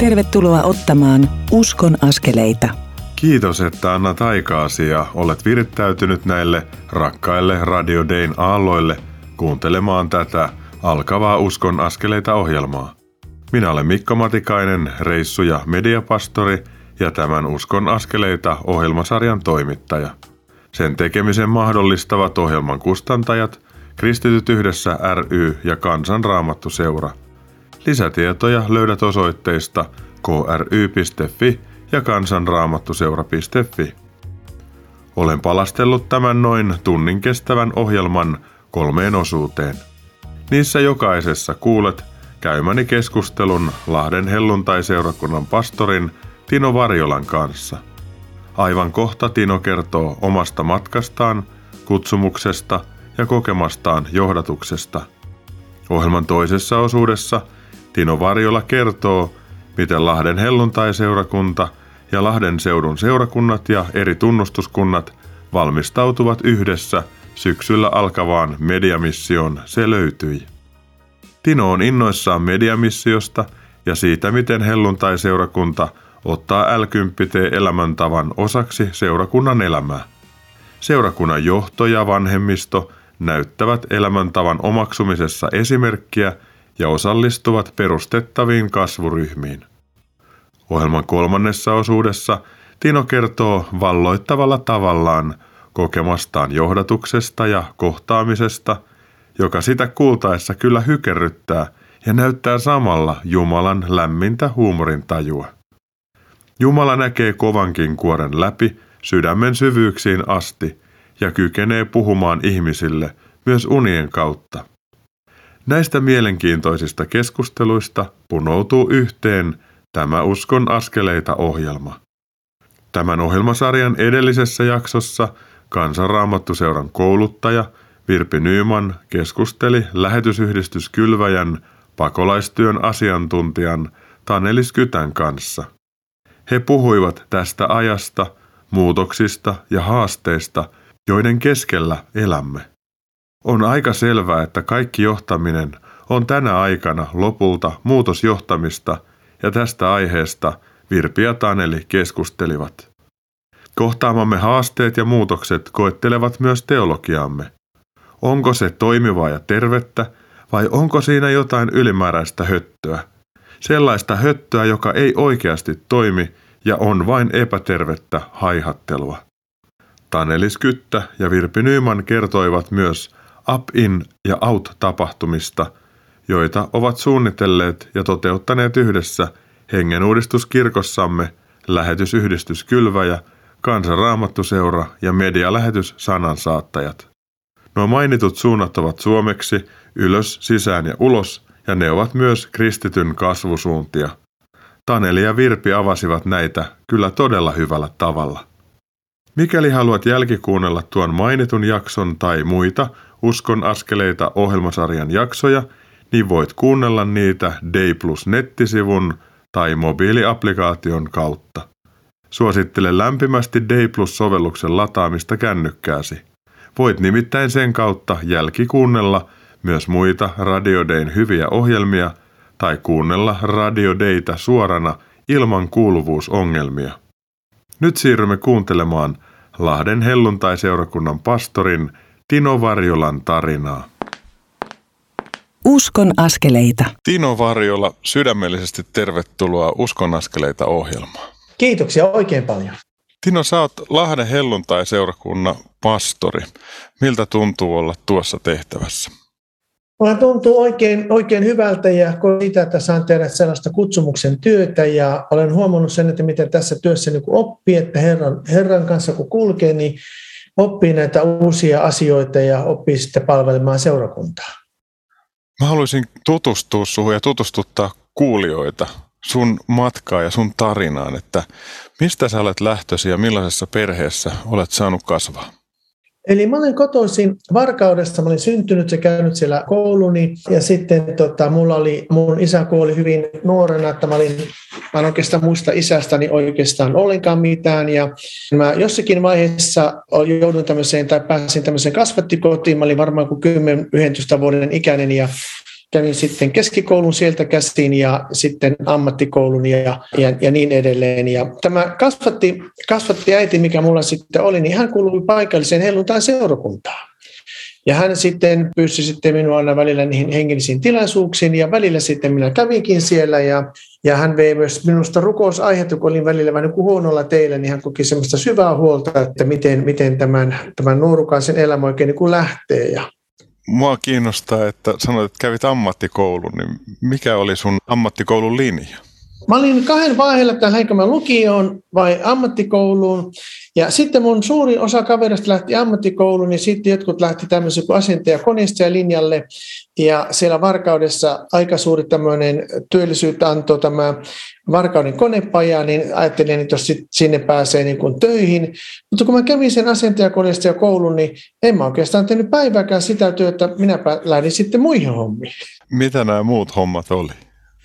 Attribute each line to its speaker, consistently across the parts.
Speaker 1: Tervetuloa ottamaan Uskon askeleita.
Speaker 2: Kiitos, että annat aikaasi ja olet virittäytynyt näille rakkaille Radio Dayn aalloille kuuntelemaan tätä alkavaa Uskon askeleita ohjelmaa. Minä olen Mikko Matikainen, reissu- ja mediapastori ja tämän Uskon askeleita ohjelmasarjan toimittaja. Sen tekemisen mahdollistavat ohjelman kustantajat, Kristityt yhdessä ry ja Kansanraamattu seura. Lisätietoja löydät osoitteista kry.fi ja kansanraamattuseura.fi. Olen palastellut tämän noin tunnin kestävän ohjelman kolmeen osuuteen. Niissä jokaisessa kuulet käymäni keskustelun Lahden helluntai-seurakunnan pastorin Tino Varjolan kanssa. Aivan kohta Tino kertoo omasta matkastaan, kutsumuksesta ja kokemastaan johdatuksesta. Ohjelman toisessa osuudessa Tino Varjola kertoo, miten Lahden helluntai-seurakunta ja Lahden seudun seurakunnat ja eri tunnustuskunnat valmistautuvat yhdessä syksyllä alkavaan mediamissioon Se löytyi. Tino on innoissaan mediamissiosta ja siitä, miten helluntai-seurakunta ottaa l elämäntavan osaksi seurakunnan elämää. Seurakunnan johto ja vanhemmisto näyttävät elämäntavan omaksumisessa esimerkkiä ja osallistuvat perustettaviin kasvuryhmiin. Ohjelman kolmannessa osuudessa Tino kertoo valloittavalla tavallaan kokemastaan johdatuksesta ja kohtaamisesta, joka sitä kuultaessa kyllä hykerryttää ja näyttää samalla Jumalan lämmintä huumorin tajua. Jumala näkee kovankin kuoren läpi sydämen syvyyksiin asti ja kykenee puhumaan ihmisille myös unien kautta. Näistä mielenkiintoisista keskusteluista punoutuu yhteen tämä Uskon askeleita ohjelma. Tämän ohjelmasarjan edellisessä jaksossa Kansanraamattuseuran kouluttaja Virpi Nyyman keskusteli lähetysyhdistys Kylväjän pakolaistyön asiantuntijan Tanelis Kytän kanssa. He puhuivat tästä ajasta, muutoksista ja haasteista, joiden keskellä elämme. On aika selvää, että kaikki johtaminen on tänä aikana lopulta muutosjohtamista ja tästä aiheesta Virpi ja Taneli keskustelivat. Kohtaamamme haasteet ja muutokset koettelevat myös teologiamme. Onko se toimivaa ja tervettä vai onko siinä jotain ylimääräistä höttöä? Sellaista höttöä, joka ei oikeasti toimi ja on vain epätervettä haihattelua. Tanelis Kyttä ja Virpi Nyman kertoivat myös Up-In ja Out-tapahtumista, joita ovat suunnitelleet ja toteuttaneet yhdessä hengenuudistuskirkossamme, lähetysyhdistys Kylväjä, kansanraamattuseura ja medialähetys Sanansaattajat. Nuo mainitut suunnat ovat suomeksi ylös, sisään ja ulos, ja ne ovat myös kristityn kasvusuuntia. Taneli ja Virpi avasivat näitä kyllä todella hyvällä tavalla. Mikäli haluat jälkikuunnella tuon mainitun jakson tai muita Uskon askeleita ohjelmasarjan jaksoja, niin voit kuunnella niitä Day Plus nettisivun tai mobiiliaplikaation kautta. Suosittelen lämpimästi Day Plus-sovelluksen lataamista kännykkääsi. Voit nimittäin sen kautta jälkikuunnella myös muita Radio Dayn hyviä ohjelmia tai kuunnella Radio Daytä suorana ilman kuuluvuusongelmia. Nyt siirrymme kuuntelemaan Lahden helluntai-seurakunnan pastorin Tino Varjolan tarinaa.
Speaker 1: Uskon askeleita.
Speaker 2: Tino Varjola, sydämellisesti tervetuloa Uskon askeleita ohjelmaan.
Speaker 3: Kiitoksia oikein paljon.
Speaker 2: Tino, sä oot Lahden helluntai-seurakunnan pastori. Miltä tuntuu olla tuossa tehtävässä?
Speaker 3: Mulla tuntuu oikein, oikein hyvältä ja siitä, että saan tehdä sellaista kutsumuksen työtä ja olen huomannut sen, että miten tässä työssä niin oppii, että Herran, Herran kanssa kun kulkee, niin oppii näitä uusia asioita ja oppii sitten palvelemaan seurakuntaa.
Speaker 2: Mä haluaisin tutustua suhun ja tutustuttaa kuulijoita sun matkaa ja sun tarinaan, että mistä sä olet lähtösi ja millaisessa perheessä olet saanut kasvaa?
Speaker 3: Eli mä olen kotoisin Varkaudesta, mä olin syntynyt ja käynyt siellä kouluni ja sitten tota, mulla oli, mun isä kuoli hyvin nuorena, että mä olin, mä en oikeastaan muista isästäni oikeastaan ollenkaan mitään ja mä jossakin vaiheessa joudun tämmöiseen tai pääsin tämmöiseen kasvattikotiin, mä olin varmaan kuin 10-11 vuoden ikäinen ja kävin sitten keskikoulun sieltä käsin ja sitten ammattikoulun ja, ja, ja niin edelleen. Ja tämä kasvatti, kasvatti äiti, mikä mulla sitten oli, niin hän kuului paikalliseen helluntain seurakuntaan. Ja hän sitten pyysi sitten minua aina välillä niihin hengellisiin tilaisuuksiin ja välillä sitten minä kävinkin siellä ja, ja hän vei myös minusta rukousaihetta, kun olin välillä vähän niin huonolla teillä, niin hän koki semmoista syvää huolta, että miten, miten tämän, tämän nuorukaisen elämä oikein niin kuin lähtee. Ja
Speaker 4: Mua kiinnostaa, että sanoit, että kävit ammattikoulun, niin mikä oli sun ammattikoulun linja?
Speaker 3: Mä olin kahden vaiheella, että lähdenkö mä lukioon vai ammattikouluun. Ja sitten mun suurin osa kaverista lähti ammattikouluun, niin sitten jotkut lähti tämmöisen kuin asentaja linjalle. Ja siellä Varkaudessa aika suuri tämmöinen työllisyyttä antoi tämä Varkauden konepaja, niin ajattelin, että jos sinne pääsee niin kuin töihin. Mutta kun mä kävin sen asentajakoneesta ja koulun, niin en mä oikeastaan tehnyt päivääkään sitä työtä, minä lähdin sitten muihin hommiin.
Speaker 4: Mitä nämä muut hommat oli?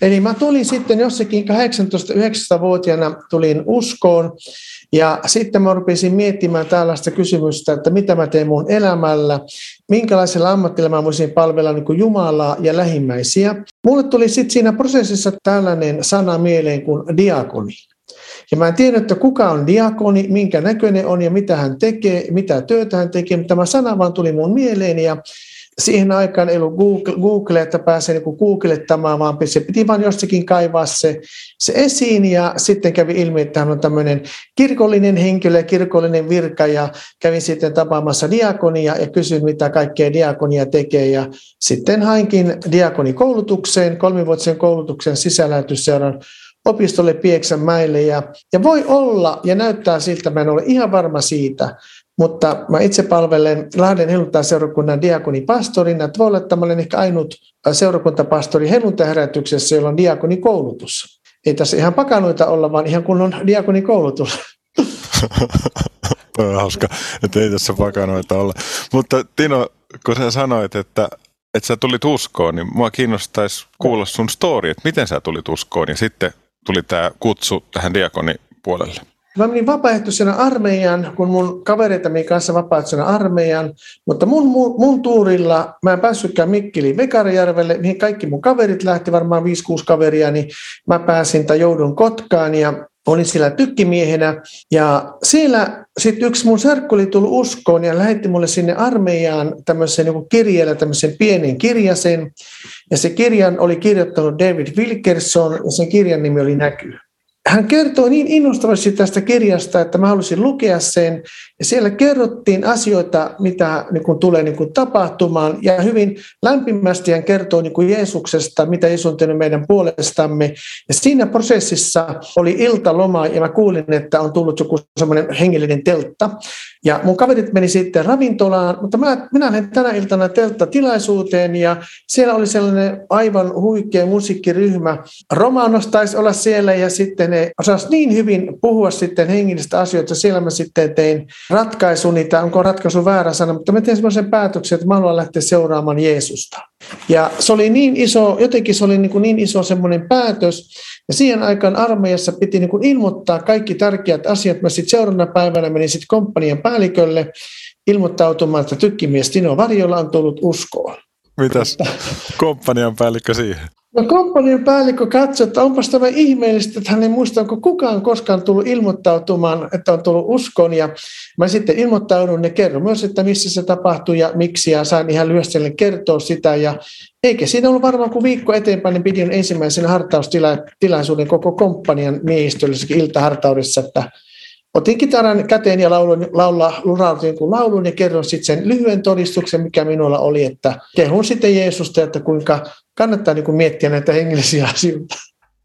Speaker 3: Eli mä tulin sitten jossakin 18-19-vuotiaana tulin uskoon ja sitten mä rupesin miettimään tällaista kysymystä, että mitä mä teen mun elämällä, minkälaisella ammattilla mä voisin palvella niin kuin Jumalaa ja lähimmäisiä. Mulle tuli sitten siinä prosessissa tällainen sana mieleen kuin diakoni. Ja mä en tiedä, että kuka on diakoni, minkä näköinen on ja mitä hän tekee, mitä työtä hän tekee, mutta tämä sana vaan tuli mun mieleen ja siihen aikaan ei ollut Google, Google että pääsee niin googlettamaan, vaan se piti vain jostakin kaivaa se, se esiin ja sitten kävi ilmi, että hän on tämmöinen kirkollinen henkilö, kirkollinen virka ja kävin sitten tapaamassa diakonia ja kysyin, mitä kaikkea diakonia tekee ja sitten hainkin diakonikoulutukseen, kolmivuotisen koulutuksen sisälläytysseuran opistolle Pieksämäelle ja, ja voi olla ja näyttää siltä, mä en ole ihan varma siitä, mutta mä itse palvelen Lahden helluntai-seurakunnan olla, että mä olen ehkä ainut seurakuntapastori helluntai-herätyksessä, jolla on diakonikoulutus. Ei tässä ihan pakanuita olla, vaan ihan kunnon diakonikoulutus.
Speaker 4: on hauska, että ei tässä pakanoita olla. Mutta Tino, kun sä sanoit, että, että sä tulit uskoon, niin mua kiinnostaisi kuulla sun story, että miten sä tulit uskoon ja sitten tuli tämä kutsu tähän diakonipuolelle.
Speaker 3: Mä menin vapaaehtoisena armeijan, kun mun kavereitani kanssa vapaaehtoisena armeijan, mutta mun, mun, mun tuurilla mä en päässytkään Mikkeliin Vekarijärvelle, mihin kaikki mun kaverit lähti, varmaan 5-6 kaveria, niin mä pääsin tai joudun Kotkaan ja olin siellä tykkimiehenä. Ja siellä sitten yksi mun serkku oli tullut uskoon ja lähetti mulle sinne armeijaan tämmöisen niin kirjeellä tämmöisen pienen kirjasen. Ja se kirjan oli kirjoittanut David Wilkerson ja sen kirjan nimi oli Näky hän kertoi niin innostavasti tästä kirjasta, että mä halusin lukea sen. Ja siellä kerrottiin asioita, mitä niin kuin tulee niin kuin tapahtumaan. Ja hyvin lämpimästi hän kertoi niin kuin Jeesuksesta, mitä Jeesus on tehnyt meidän puolestamme. Ja siinä prosessissa oli iltaloma ja mä kuulin, että on tullut joku semmoinen hengellinen teltta. Ja mun kaverit meni sitten ravintolaan, mutta mä, minä lähdin tänä iltana telttatilaisuuteen ja siellä oli sellainen aivan huikea musiikkiryhmä. Romanos taisi olla siellä ja sitten ne osasi niin hyvin puhua sitten hengellistä asioita. Siellä mä sitten tein ratkaisuni, tai onko ratkaisu väärä sana, mutta mä tein semmoisen päätöksen, että mä haluan lähteä seuraamaan Jeesusta. Ja se oli niin iso, jotenkin se oli niin, kuin niin iso semmoinen päätös, ja siihen aikaan armeijassa piti niin kuin ilmoittaa kaikki tärkeät asiat. Mä sitten seuraavana päivänä menin sitten komppanian päällikölle ilmoittautumaan, että tykkimies Tino Varjola on tullut uskoon.
Speaker 4: Mitäs komppanian päällikkö siihen?
Speaker 3: No komppanian päällikkö katsoi, että onpas tämä ihmeellistä, että hän ei muista, onko kukaan koskaan tullut ilmoittautumaan, että on tullut uskoon. Ja mä sitten ilmoittaudun ja kerron myös, että missä se tapahtui ja miksi, ja sain ihan lyhyesti kertoa sitä. Ja eikä siinä ollut varmaan kuin viikko eteenpäin, niin pidin ensimmäisen hartaustilaisuuden koko komppanian miehistöllisessä iltahartaudessa, että otin kitaran käteen ja laulun, laula, lurautin kun laulun ja kerron sitten sen lyhyen todistuksen, mikä minulla oli, että kehun sitten Jeesusta, että kuinka kannattaa niin kuin miettiä näitä hengellisiä asioita.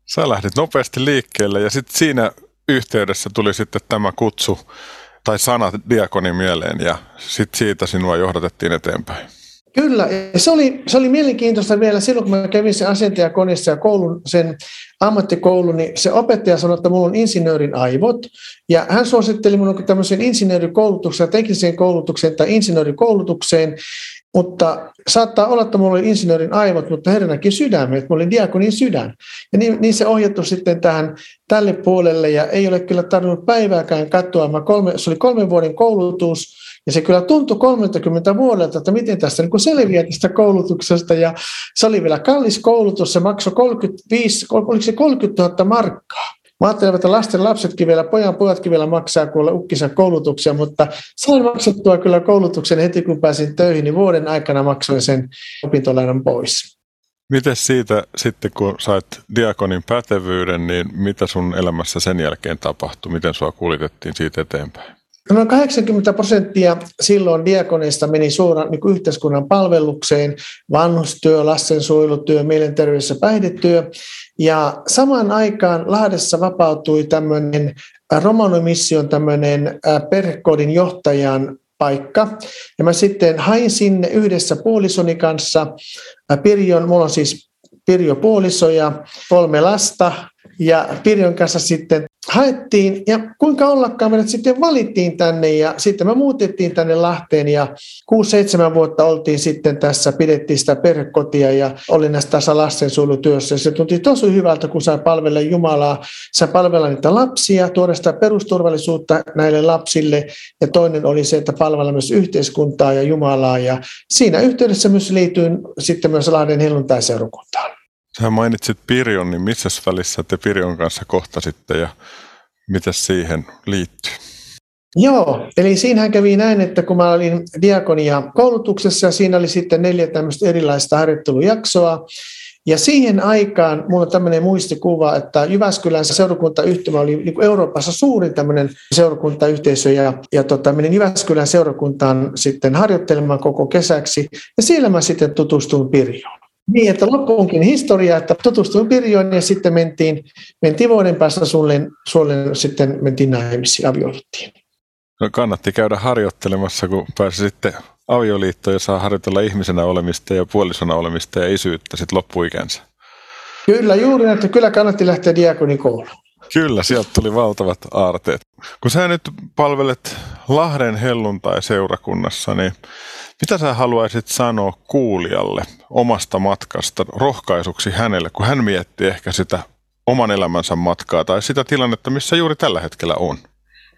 Speaker 4: Sä lähdit nopeasti liikkeelle ja sitten siinä yhteydessä tuli sitten tämä kutsu tai sana diakoni mieleen ja sitten siitä sinua johdatettiin eteenpäin.
Speaker 3: Kyllä, se oli, se oli mielenkiintoista vielä silloin, kun mä kävin sen asentajakonissa ja koulun, sen ammattikoulun, niin se opettaja sanoi, että mulla on insinöörin aivot, ja hän suositteli minun tämmöisen insinöörikoulutukseen, tekniseen koulutukseen tai insinöörikoulutukseen, mutta saattaa olla, että mulla oli insinöörin aivot, mutta Herra näki sydämen, että mulla oli diakonin sydän. Ja niin, niin se ohjattu sitten tähän tälle puolelle, ja ei ole kyllä tarvinnut päivääkään katsoa. Mä kolme, se oli kolmen vuoden koulutus, ja se kyllä tuntui 30 vuodelta, että miten tästä niin selviää tästä koulutuksesta. Ja se oli vielä kallis koulutus, se maksoi 35, oliko se 30 000 markkaa. Mä ajattelin, että lasten lapsetkin vielä, pojan pojatkin vielä maksaa kuulla ukkinsa koulutuksia, mutta sain maksettua kyllä koulutuksen heti kun pääsin töihin, niin vuoden aikana maksoin sen opintolainan pois.
Speaker 4: Miten siitä sitten, kun sait diakonin pätevyyden, niin mitä sun elämässä sen jälkeen tapahtui? Miten sua kuljetettiin siitä eteenpäin?
Speaker 3: Noin 80 prosenttia silloin diakoneista meni suoraan niin yhteiskunnan palvelukseen, vanhustyö, lastensuojelutyö, mielenterveys- ja päihdetyö. Ja samaan aikaan Lahdessa vapautui tämmöinen Romanomission tämmöinen perhekodin johtajan paikka. Ja mä sitten hain sinne yhdessä puolisoni kanssa. Pirjon, mulla on siis Pirjo puoliso ja kolme lasta. Ja Pirjon kanssa sitten haettiin ja kuinka ollakaan meidät sitten valittiin tänne ja sitten me muutettiin tänne Lahteen ja 6-7 vuotta oltiin sitten tässä, pidettiin sitä perhekotia ja olin näissä tässä lastensuojelutyössä. Se tunti tosi hyvältä, kun sai palvella Jumalaa, sai palvella niitä lapsia, tuoda sitä perusturvallisuutta näille lapsille ja toinen oli se, että palvella myös yhteiskuntaa ja Jumalaa ja siinä yhteydessä myös liityin sitten myös Lahden helluntaiseurakuntaan.
Speaker 4: Sä mainitsit Pirjon, niin missä välissä te Pirjon kanssa kohtasitte ja mitä siihen liittyy?
Speaker 3: Joo, eli siinähän kävi näin, että kun mä olin diakonia koulutuksessa ja siinä oli sitten neljä tämmöistä erilaista harjoittelujaksoa, ja siihen aikaan mulla on tämmöinen muistikuva, että Jyväskylän seurakuntayhtymä oli niin Euroopassa suurin tämmöinen seurakuntayhteisö ja, ja tota, menin Jyväskylän seurakuntaan sitten harjoittelemaan koko kesäksi ja siellä mä sitten tutustuin Pirjoon. Niin, että loppuunkin historia, että tutustuin Pirjoon ja sitten mentiin, mentiin vuoden päästä sulle, sulle sitten mentiin naimisiin, avioliittiin.
Speaker 4: No kannatti käydä harjoittelemassa, kun pääsi sitten avioliittoon ja saa harjoitella ihmisenä olemista ja puolisona olemista ja isyyttä sitten loppuikänsä.
Speaker 3: Kyllä, juuri että kyllä kannatti lähteä diakonikouluun.
Speaker 4: Kyllä, sieltä tuli valtavat aarteet. Kun sä nyt palvelet Lahden helluntai-seurakunnassa, niin mitä sä haluaisit sanoa kuulijalle omasta matkasta rohkaisuksi hänelle, kun hän miettii ehkä sitä oman elämänsä matkaa tai sitä tilannetta, missä juuri tällä hetkellä on?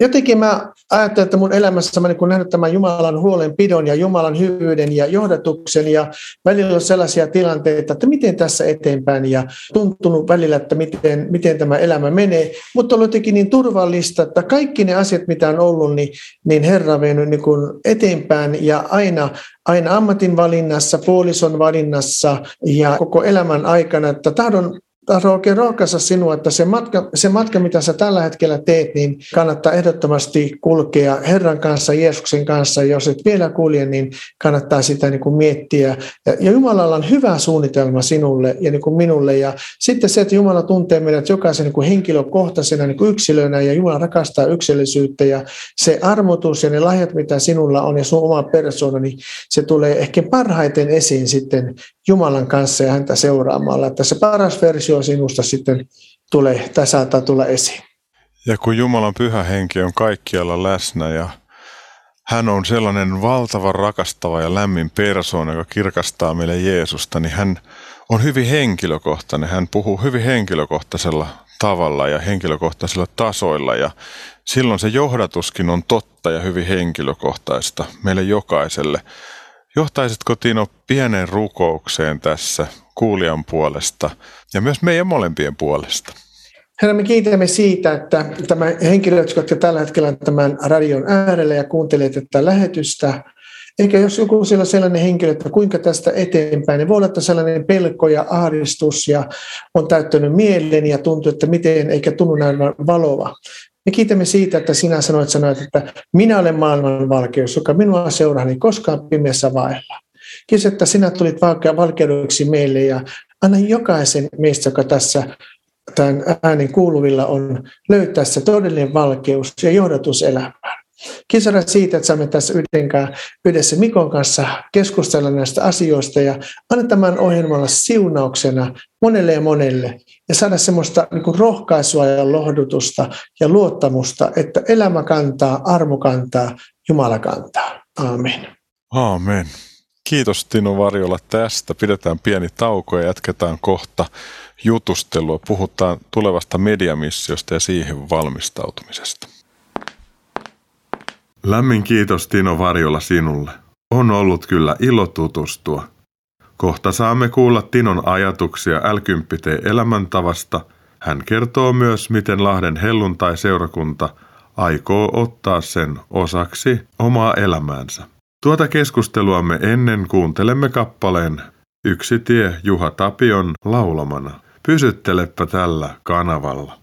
Speaker 3: Jotenkin mä ajattelen, että mun elämässä mä niin nähnyt tämän Jumalan huolenpidon ja Jumalan hyvyyden ja johdatuksen ja välillä on sellaisia tilanteita, että miten tässä eteenpäin ja tuntunut välillä, että miten, miten tämä elämä menee, mutta on jotenkin niin turvallista, että kaikki ne asiat, mitä on ollut, niin, niin Herra on niin eteenpäin ja aina, aina ammatin valinnassa, puolison valinnassa ja koko elämän aikana, että tahdon tahdon oikein rohkaista sinua, että se matka, se matka, mitä sä tällä hetkellä teet, niin kannattaa ehdottomasti kulkea Herran kanssa, Jeesuksen kanssa. Jos et vielä kulje, niin kannattaa sitä niin kuin miettiä. Ja, ja Jumalalla on hyvä suunnitelma sinulle ja niin kuin minulle. Ja sitten se, että Jumala tuntee meidät jokaisen niin kuin henkilökohtaisena niin kuin yksilönä ja Jumala rakastaa yksilöllisyyttä ja se armotus ja ne lahjat, mitä sinulla on ja sun oma persoona, niin se tulee ehkä parhaiten esiin sitten Jumalan kanssa ja häntä seuraamalla. Että se paras versio sinusta sitten tulee, tai saattaa tulla esiin.
Speaker 4: Ja kun Jumalan pyhä henki on kaikkialla läsnä ja hän on sellainen valtava rakastava ja lämmin persoona, joka kirkastaa meille Jeesusta, niin hän on hyvin henkilökohtainen. Hän puhuu hyvin henkilökohtaisella tavalla ja henkilökohtaisilla tasoilla ja silloin se johdatuskin on totta ja hyvin henkilökohtaista meille jokaiselle. Johtaisitko Tino pienen rukoukseen tässä kuulijan puolesta ja myös meidän molempien puolesta?
Speaker 3: Herra, me kiitämme siitä, että tämä henkilöt, jotka tällä hetkellä tämän radion äärellä ja kuuntelee tätä lähetystä, eikä jos joku siellä sellainen henkilö, että kuinka tästä eteenpäin, niin voi olla, että sellainen pelko ja ahdistus ja on täyttänyt mielen ja tuntuu, että miten, eikä tunnu näin valoa. Me kiitämme siitä, että sinä sanoit, sanoit että minä olen maailman valkeus, joka minua seuraa, niin koskaan pimeässä vaella. Kiitos, että sinä tulit valkeudeksi meille ja anna jokaisen meistä, joka tässä tämän äänen kuuluvilla on, löytää se todellinen valkeus ja johdatus elämään. Kiitos siitä, että saamme tässä yhdenkään, yhdessä Mikon kanssa keskustella näistä asioista ja anna tämän ohjelmalla siunauksena monelle ja monelle ja saada semmoista niin kuin rohkaisua ja lohdutusta ja luottamusta, että elämä kantaa, armo kantaa, Jumala kantaa. Amen.
Speaker 4: Amen. Kiitos Tino Varjola tästä. Pidetään pieni tauko ja jatketaan kohta jutustelua. Puhutaan tulevasta mediamissiosta ja siihen valmistautumisesta. Lämmin kiitos Tino Varjola sinulle. On ollut kyllä ilo tutustua. Kohta saamme kuulla Tinon ajatuksia l elämäntavasta. Hän kertoo myös, miten Lahden helluntai-seurakunta aikoo ottaa sen osaksi omaa elämäänsä. Tuota keskusteluamme ennen kuuntelemme kappaleen Yksi tie Juha Tapion laulamana. Pysyttelepä tällä kanavalla.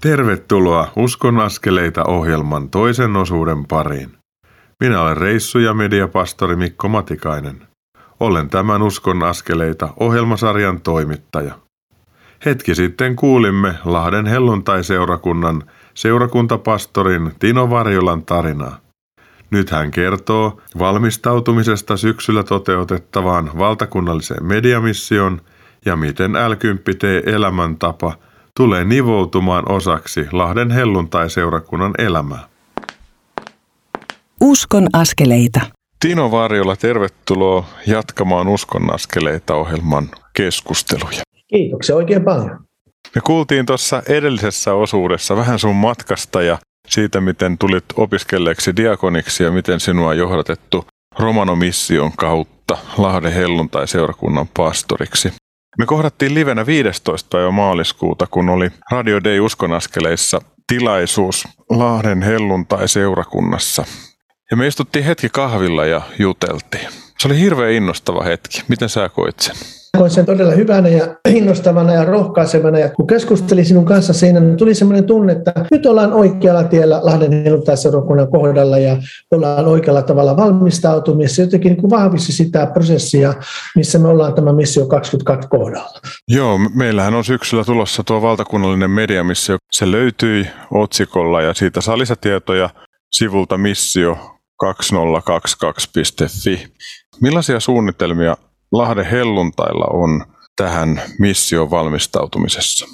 Speaker 4: Tervetuloa Uskon askeleita ohjelman toisen osuuden pariin. Minä olen reissu- ja mediapastori Mikko Matikainen. Olen tämän Uskon askeleita ohjelmasarjan toimittaja. Hetki sitten kuulimme Lahden helluntai-seurakunnan seurakuntapastorin Tino Varjolan tarinaa. Nyt hän kertoo valmistautumisesta syksyllä toteutettavaan valtakunnalliseen mediamissioon ja miten l elämäntapa tulee nivoutumaan osaksi Lahden helluntai-seurakunnan elämää.
Speaker 1: Uskon askeleita.
Speaker 4: Tino Varjola, tervetuloa jatkamaan Uskon askeleita ohjelman keskusteluja.
Speaker 3: Kiitoksia oikein paljon.
Speaker 4: Me kuultiin tuossa edellisessä osuudessa vähän sun matkasta ja siitä, miten tulit opiskelleeksi diakoniksi ja miten sinua on johdatettu Romano-mission kautta Lahden helluntai-seurakunnan pastoriksi. Me kohdattiin livenä 15. päivä maaliskuuta, kun oli Radio Day Uskonaskeleissa tilaisuus Lahden helluntai-seurakunnassa. Ja me istuttiin hetki kahvilla ja juteltiin. Se oli hirveän innostava hetki. Miten sä koit sen?
Speaker 3: Koin sen todella hyvänä ja innostavana ja rohkaisevana. Ja kun keskustelin sinun kanssa siinä, niin tuli sellainen tunne, että nyt ollaan oikealla tiellä Lahden helluntai kohdalla ja ollaan oikealla tavalla valmistautumissa. Jotenkin niin vahvisti sitä prosessia, missä me ollaan tämä Missio 22 kohdalla.
Speaker 4: Joo, meillähän on syksyllä tulossa tuo valtakunnallinen mediamissio. Se löytyi otsikolla ja siitä saa lisätietoja sivulta missio 2022.fi. Millaisia suunnitelmia Lahden helluntailla on tähän mission valmistautumisessa?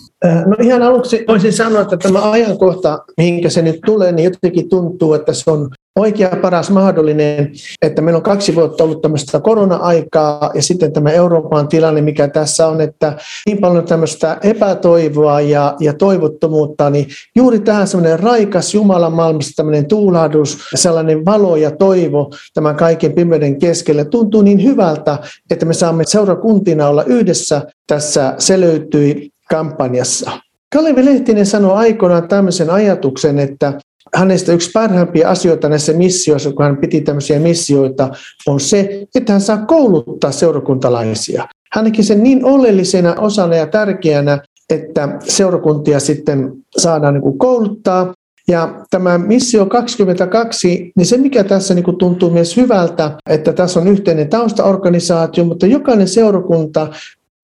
Speaker 3: No ihan aluksi voisin sanoa, että tämä ajankohta, mihinkä se nyt tulee, niin jotenkin tuntuu, että se on oikea paras mahdollinen, että meillä on kaksi vuotta ollut tämmöistä korona-aikaa ja sitten tämä Euroopan tilanne, mikä tässä on, että niin paljon tämmöistä epätoivoa ja, ja toivottomuutta, niin juuri tähän semmoinen raikas Jumalan maailmassa tämmöinen tuulahdus, sellainen valo ja toivo tämän kaiken pimeyden keskellä tuntuu niin hyvältä, että me saamme seurakuntina olla yhdessä tässä Se löytyi kampanjassa. Kalevi Lehtinen sanoi aikoinaan tämmöisen ajatuksen, että hänestä yksi parhaimpia asioita näissä missioissa, kun hän piti tämmöisiä missioita, on se, että hän saa kouluttaa seurakuntalaisia. Hän näki sen niin oleellisena osana ja tärkeänä, että seurakuntia sitten saadaan niin kuin kouluttaa. Ja tämä Missio 22, niin se mikä tässä niin kuin tuntuu myös hyvältä, että tässä on yhteinen taustaorganisaatio, mutta jokainen seurakunta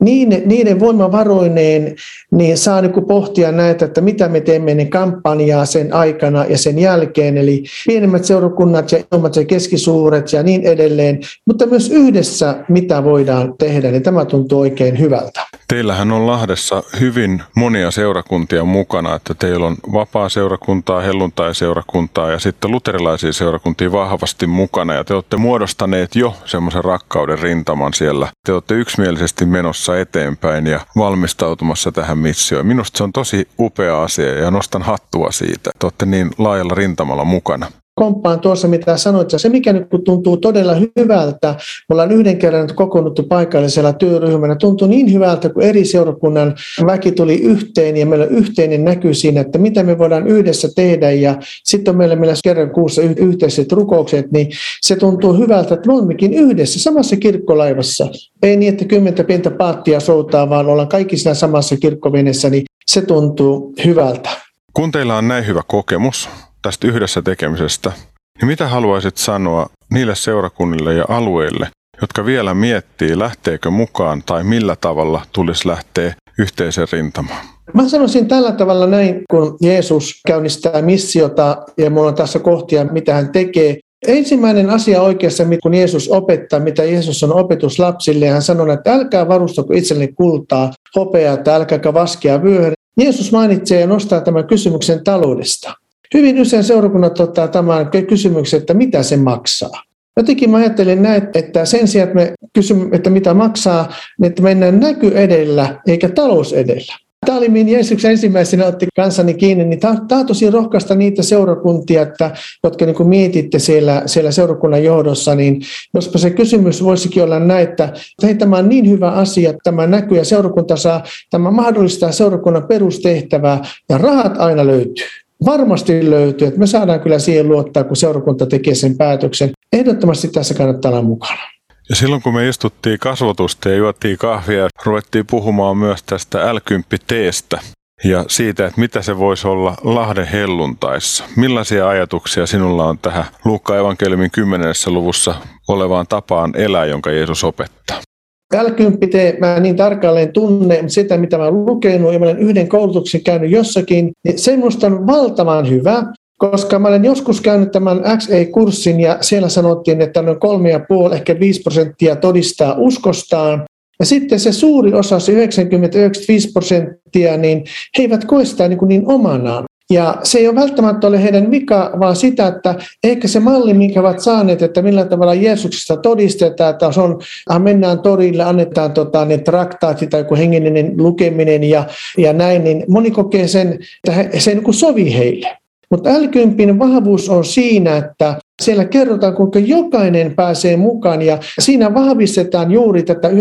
Speaker 3: niiden, niiden voimavaroineen niin saa niin pohtia näitä, että mitä me teemme ennen kampanjaa sen aikana ja sen jälkeen, eli pienemmät seurakunnat ja isommat ja keskisuuret ja niin edelleen, mutta myös yhdessä mitä voidaan tehdä, niin tämä tuntuu oikein hyvältä.
Speaker 4: Teillähän on Lahdessa hyvin monia seurakuntia mukana, että teillä on vapaa seurakuntaa, helluntai-seurakuntaa ja sitten luterilaisia seurakuntia vahvasti mukana ja te olette muodostaneet jo semmoisen rakkauden rintaman siellä. Te olette yksimielisesti menossa eteenpäin ja valmistautumassa tähän missioon. Minusta se on tosi upea asia ja nostan hattua siitä, että olette niin laajalla rintamalla mukana
Speaker 3: komppaan tuossa, mitä sanoit. Ja se, mikä nyt tuntuu todella hyvältä, me ollaan yhden kerran nyt kokoonnuttu paikallisella työryhmänä, tuntuu niin hyvältä, kun eri seurakunnan väki tuli yhteen ja meillä on yhteinen näky siinä, että mitä me voidaan yhdessä tehdä. Ja sitten on meillä, meillä kerran kuussa yhteiset rukoukset, niin se tuntuu hyvältä, että me olemmekin yhdessä samassa kirkkolaivassa. Ei niin, että kymmentä pientä paattia soutaa, vaan ollaan kaikki siinä samassa kirkkovenessä, niin se tuntuu hyvältä.
Speaker 4: Kun teillä on näin hyvä kokemus tästä yhdessä tekemisestä, niin mitä haluaisit sanoa niille seurakunnille ja alueille, jotka vielä miettii, lähteekö mukaan tai millä tavalla tulisi lähteä yhteiseen rintamaan?
Speaker 3: Mä sanoisin tällä tavalla näin, kun Jeesus käynnistää missiota ja mulla on tässä kohtia, mitä hän tekee. Ensimmäinen asia oikeassa, kun Jeesus opettaa, mitä Jeesus on opetus lapsille, hän sanoo, että älkää varustako itselleni kultaa, hopeaa, että älkääkä vaskia vyöhön. Jeesus mainitsee ja nostaa tämän kysymyksen taloudesta. Hyvin usein seurakunnat ottaa tämän kysymyksen, että mitä se maksaa. Jotenkin mä ajattelin näin, että sen sijaan, että me kysymme, että mitä maksaa, niin että mennään näky edellä eikä talous edellä. Tämä oli minun Jeesuksen ensimmäisenä otti kansani kiinni, niin tosi rohkaista niitä seurakuntia, että, jotka niin mietitte siellä, siellä seurakunnan johdossa, niin jospa se kysymys voisikin olla näin, että hei, tämä on niin hyvä asia, tämä näkyy ja seurakunta saa, tämä mahdollistaa seurakunnan perustehtävää ja rahat aina löytyy varmasti löytyy, että me saadaan kyllä siihen luottaa, kun seurakunta tekee sen päätöksen. Ehdottomasti tässä kannattaa olla mukana.
Speaker 4: Ja silloin kun me istuttiin kasvotusta ja juottiin kahvia, ruvettiin puhumaan myös tästä l teestä ja siitä, että mitä se voisi olla Lahden helluntaissa. Millaisia ajatuksia sinulla on tähän Luukka evankeliumin 10. luvussa olevaan tapaan elää, jonka Jeesus opettaa?
Speaker 3: L10 mä en niin tarkalleen tunne, mutta sitä mitä mä olen lukenut ja mä olen yhden koulutuksen käynyt jossakin, niin se minusta on valtavan hyvä, koska mä olen joskus käynyt tämän XA-kurssin ja siellä sanottiin, että noin kolme ja puoli, ehkä 5 prosenttia todistaa uskostaan. Ja sitten se suuri osa, se 90-95 prosenttia, niin he eivät koe sitä niin, niin omanaan. Ja se ei ole välttämättä ole heidän vika, vaan sitä, että ehkä se malli, minkä ovat saaneet, että millä tavalla Jeesuksesta todistetaan, että se on, äh, mennään torille, annetaan tota, ne traktaatit tai joku hengellinen lukeminen ja, ja näin, niin moni kokee sen, että he, se ei niin sovi heille. Mutta l vahvuus on siinä, että siellä kerrotaan, kuinka jokainen pääsee mukaan ja siinä vahvistetaan juuri tätä 90-95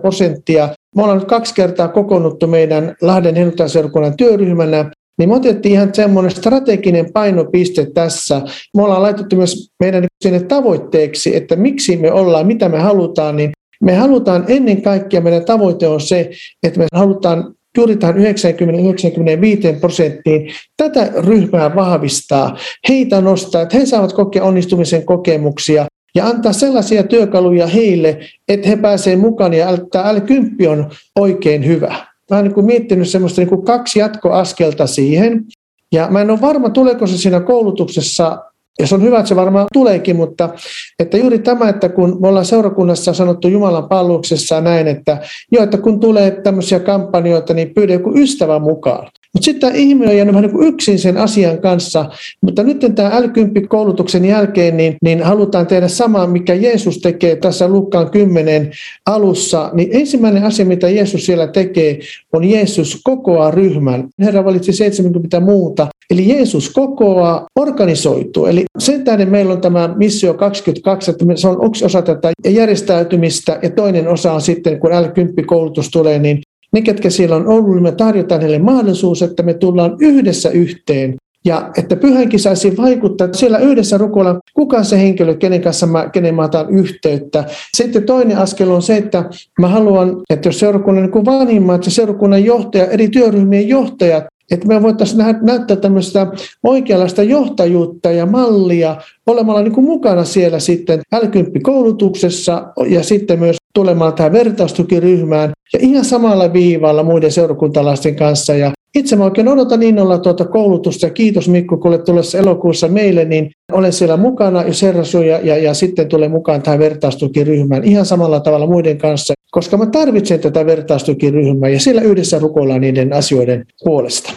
Speaker 3: prosenttia. Me ollaan nyt kaksi kertaa kokoonnuttu meidän Lahden helluntaiseurokunnan työryhmänä niin me otettiin ihan semmoinen strateginen painopiste tässä. Me ollaan laitettu myös meidän sinne tavoitteeksi, että miksi me ollaan, mitä me halutaan, niin me halutaan ennen kaikkea, meidän tavoite on se, että me halutaan juuri tähän 90-95 prosenttiin tätä ryhmää vahvistaa, heitä nostaa, että he saavat kokea onnistumisen kokemuksia ja antaa sellaisia työkaluja heille, että he pääsevät mukaan ja tämä L10 on oikein hyvä. Mä olen niin miettinyt semmoista niin kuin kaksi jatkoaskelta siihen. Ja mä en ole varma, tuleeko se siinä koulutuksessa ja se on hyvä, että se varmaan tuleekin, mutta että juuri tämä, että kun me ollaan seurakunnassa sanottu Jumalan palveluksessa näin, että jo, että kun tulee tämmöisiä kampanjoita, niin pyydä joku ystävä mukaan. Mutta sitten tämä ihminen on jäänyt vähän niin yksin sen asian kanssa, mutta nyt tämä l koulutuksen jälkeen, niin, niin halutaan tehdä samaa, mikä Jeesus tekee tässä Lukkaan 10 alussa. Niin ensimmäinen asia, mitä Jeesus siellä tekee, on Jeesus kokoaa ryhmän. Herra valitsi 70 muuta, eli Jeesus kokoaa, organisoituu. Eli sen tähden meillä on tämä Missio 22, että se on yksi osa tätä järjestäytymistä ja toinen osa on sitten, kun L10-koulutus tulee, niin ne, ketkä siellä on ollut, niin me tarjotaan heille mahdollisuus, että me tullaan yhdessä yhteen ja että pyhänkin saisi vaikuttaa, että siellä yhdessä rukoilla, kuka on se henkilö, kenen kanssa mä, kenen mä otan yhteyttä. Sitten toinen askel on se, että mä haluan, että jos seurakunnan niin vanhimmat ja seurakunnan johtaja, eri työryhmien johtajat, että me voitaisiin näyttää tämmöistä oikeanlaista johtajuutta ja mallia olemalla niin kuin mukana siellä sitten L10-koulutuksessa ja sitten myös tulemaan tähän vertaistukiryhmään ja ihan samalla viivalla muiden seurakuntalaisten kanssa. Ja itse mä oikein odotan innolla tuota koulutusta ja kiitos Mikko, kun olet tulossa elokuussa meille, niin olen siellä mukana, jos herra ja, ja, ja sitten tulen mukaan tähän vertaistukiryhmään ihan samalla tavalla muiden kanssa, koska mä tarvitsen tätä vertaistukiryhmää ja siellä yhdessä rukoillaan niiden asioiden puolesta.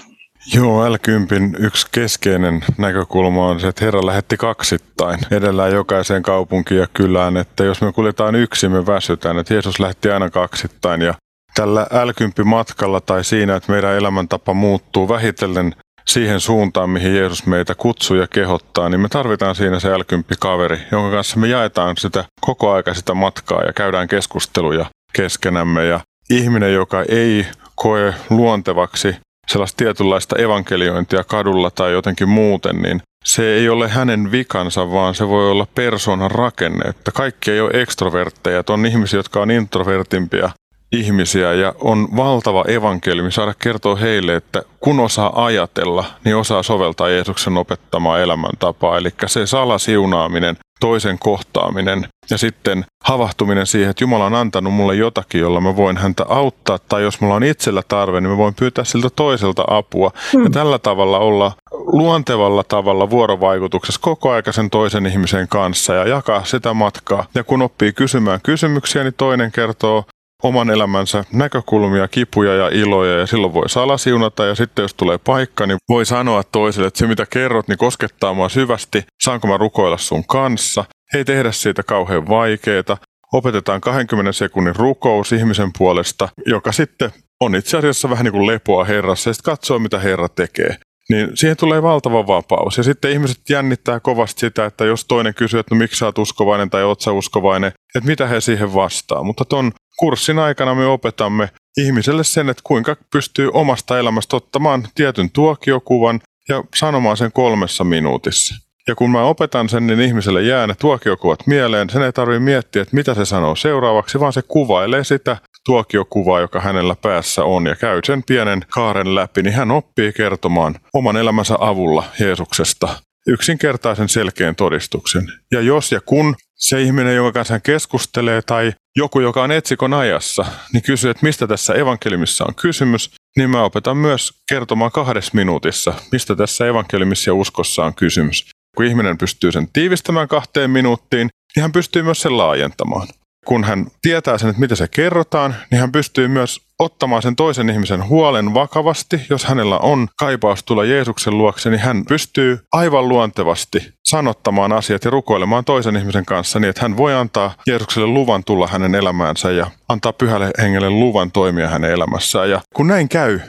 Speaker 4: Joo, L10 yksi keskeinen näkökulma on se, että Herra lähetti kaksittain edellään jokaiseen kaupunkiin ja kylään, että jos me kuljetaan yksin, me väsytään, että Jeesus lähti aina kaksittain ja tällä L10-matkalla tai siinä, että meidän elämäntapa muuttuu vähitellen siihen suuntaan, mihin Jeesus meitä kutsuu ja kehottaa, niin me tarvitaan siinä se L10-kaveri, jonka kanssa me jaetaan sitä koko aika sitä matkaa ja käydään keskusteluja keskenämme. Ja ihminen, joka ei koe luontevaksi sellaista tietynlaista evankeliointia kadulla tai jotenkin muuten, niin se ei ole hänen vikansa, vaan se voi olla persoonan rakenne. Että kaikki ei ole ekstrovertteja, että on ihmisiä, jotka on introvertimpia ihmisiä ja on valtava evankeliumi saada kertoa heille, että kun osaa ajatella, niin osaa soveltaa Jeesuksen opettamaa elämäntapaa. Eli se salasiunaaminen, toisen kohtaaminen ja sitten havahtuminen siihen, että Jumala on antanut mulle jotakin, jolla mä voin häntä auttaa, tai jos mulla on itsellä tarve, niin mä voin pyytää siltä toiselta apua. Hmm. Ja tällä tavalla olla luontevalla tavalla vuorovaikutuksessa koko ajan sen toisen ihmisen kanssa ja jakaa sitä matkaa. Ja kun oppii kysymään kysymyksiä, niin toinen kertoo oman elämänsä näkökulmia, kipuja ja iloja ja silloin voi salasiunata ja sitten jos tulee paikka, niin voi sanoa toiselle, että se mitä kerrot, niin koskettaa mua syvästi, saanko mä rukoilla sun kanssa. Ei tehdä siitä kauhean vaikeeta. Opetetaan 20 sekunnin rukous ihmisen puolesta, joka sitten on itse asiassa vähän niin kuin lepoa Herrassa ja sitten katsoo, mitä Herra tekee. Niin siihen tulee valtava vapaus. Ja sitten ihmiset jännittää kovasti sitä, että jos toinen kysyy, että no miksi sä oot uskovainen tai oot sä uskovainen, että mitä he siihen vastaa. Mutta ton kurssin aikana me opetamme ihmiselle sen, että kuinka pystyy omasta elämästä ottamaan tietyn tuokiokuvan ja sanomaan sen kolmessa minuutissa. Ja kun mä opetan sen, niin ihmiselle jää ne tuokiokuvat mieleen. Sen ei tarvitse miettiä, että mitä se sanoo seuraavaksi, vaan se kuvailee sitä tuokiokuvaa, joka hänellä päässä on ja käy sen pienen kaaren läpi, niin hän oppii kertomaan oman elämänsä avulla Jeesuksesta yksinkertaisen selkeän todistuksen. Ja jos ja kun se ihminen, jonka kanssa hän keskustelee, tai joku, joka on etsikon ajassa, niin kysyy, että mistä tässä evankeliumissa on kysymys, niin mä opetan myös kertomaan kahdessa minuutissa, mistä tässä evankeliumissa ja uskossa on kysymys. Kun ihminen pystyy sen tiivistämään kahteen minuuttiin, niin hän pystyy myös sen laajentamaan kun hän tietää sen, että mitä se kerrotaan, niin hän pystyy myös ottamaan sen toisen ihmisen huolen vakavasti. Jos hänellä on kaipaus tulla Jeesuksen luokse, niin hän pystyy aivan luontevasti sanottamaan asiat ja rukoilemaan toisen ihmisen kanssa niin, että hän voi antaa Jeesukselle luvan tulla hänen elämäänsä ja antaa pyhälle hengelle luvan toimia hänen elämässään. Ja kun näin käy,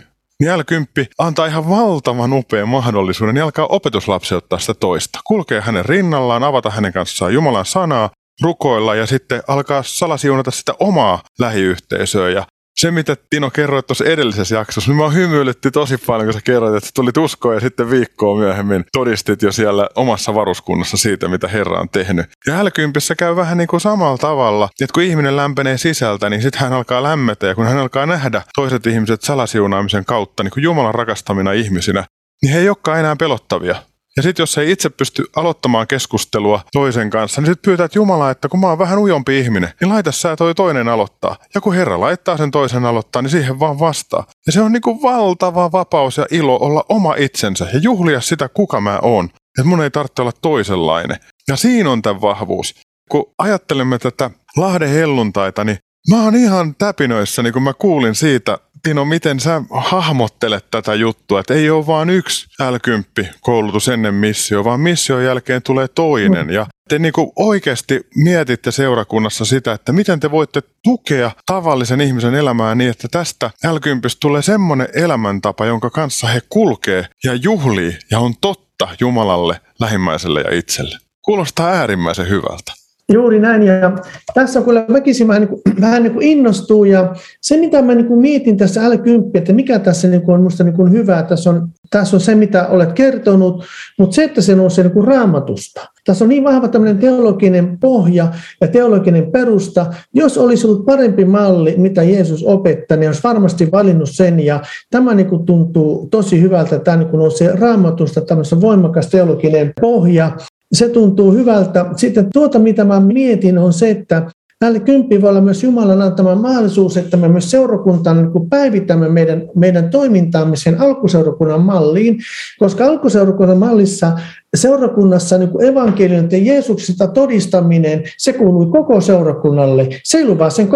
Speaker 4: niin L10 antaa ihan valtavan upean mahdollisuuden niin alkaa opetuslapsi ottaa sitä toista. Kulkee hänen rinnallaan, avata hänen kanssaan Jumalan sanaa rukoilla ja sitten alkaa salasiunata sitä omaa lähiyhteisöä. Ja se, mitä Tino kerroit tuossa edellisessä jaksossa, niin mä hymyilytti tosi paljon, kun sä kerroit, että tuli uskoa ja sitten viikkoa myöhemmin todistit jo siellä omassa varuskunnassa siitä, mitä Herra on tehnyt. Ja hälkympissä käy vähän niin kuin samalla tavalla, että kun ihminen lämpenee sisältä, niin sitten hän alkaa lämmetä ja kun hän alkaa nähdä toiset ihmiset salasiunaamisen kautta, niin kuin Jumalan rakastamina ihmisinä, niin he ei olekaan enää pelottavia, ja sitten jos ei itse pysty aloittamaan keskustelua toisen kanssa, niin sitten pyytää Jumalaa, että kun mä oon vähän ujompi ihminen, niin laita sä toi toinen aloittaa. Ja kun Herra laittaa sen toisen aloittaa, niin siihen vaan vastaa. Ja se on niinku valtava vapaus ja ilo olla oma itsensä ja juhlia sitä, kuka mä oon. Että mun ei tarvitse olla toisenlainen. Ja siinä on tämä vahvuus. Kun ajattelemme tätä Lahden helluntaita, niin Mä oon ihan täpinöissä, kun mä kuulin siitä Tino, miten sä hahmottelet tätä juttua, että ei ole vain yksi L10-koulutus ennen missio, vaan mission jälkeen tulee toinen. Mm. Ja te niin kuin oikeasti mietitte seurakunnassa sitä, että miten te voitte tukea tavallisen ihmisen elämää niin, että tästä l tulee semmoinen elämäntapa, jonka kanssa he kulkee ja juhlii ja on totta Jumalalle, lähimmäiselle ja itselle. Kuulostaa äärimmäisen hyvältä.
Speaker 3: Juuri näin, ja tässä kyllä väkisin vähän, niin kuin, vähän niin kuin innostuu, ja se mitä mä niin kuin mietin tässä L10, että mikä tässä niin kuin on minusta niin kuin hyvää, tässä on, tässä on se mitä olet kertonut, mutta se, että se nousee niin raamatusta. Tässä on niin vahva tämmöinen teologinen pohja ja teologinen perusta. Jos olisi ollut parempi malli, mitä Jeesus opetti, niin olisi varmasti valinnut sen, ja tämä niin kuin tuntuu tosi hyvältä, tämä niin kuin nousee raamatusta tämmöisen voimakas teologinen pohja, se tuntuu hyvältä. Sitten tuota, mitä mä mietin, on se, että Näille kymppi voi olla myös Jumalan antama mahdollisuus, että me myös seurakuntaan niin päivitämme meidän, meidän toimintaamme sen alkuseurakunnan malliin, koska alkuseurakunnan mallissa seurakunnassa niin evankelion ja Jeesuksesta todistaminen, se kuului koko seurakunnalle. Se ei ollut vaan sen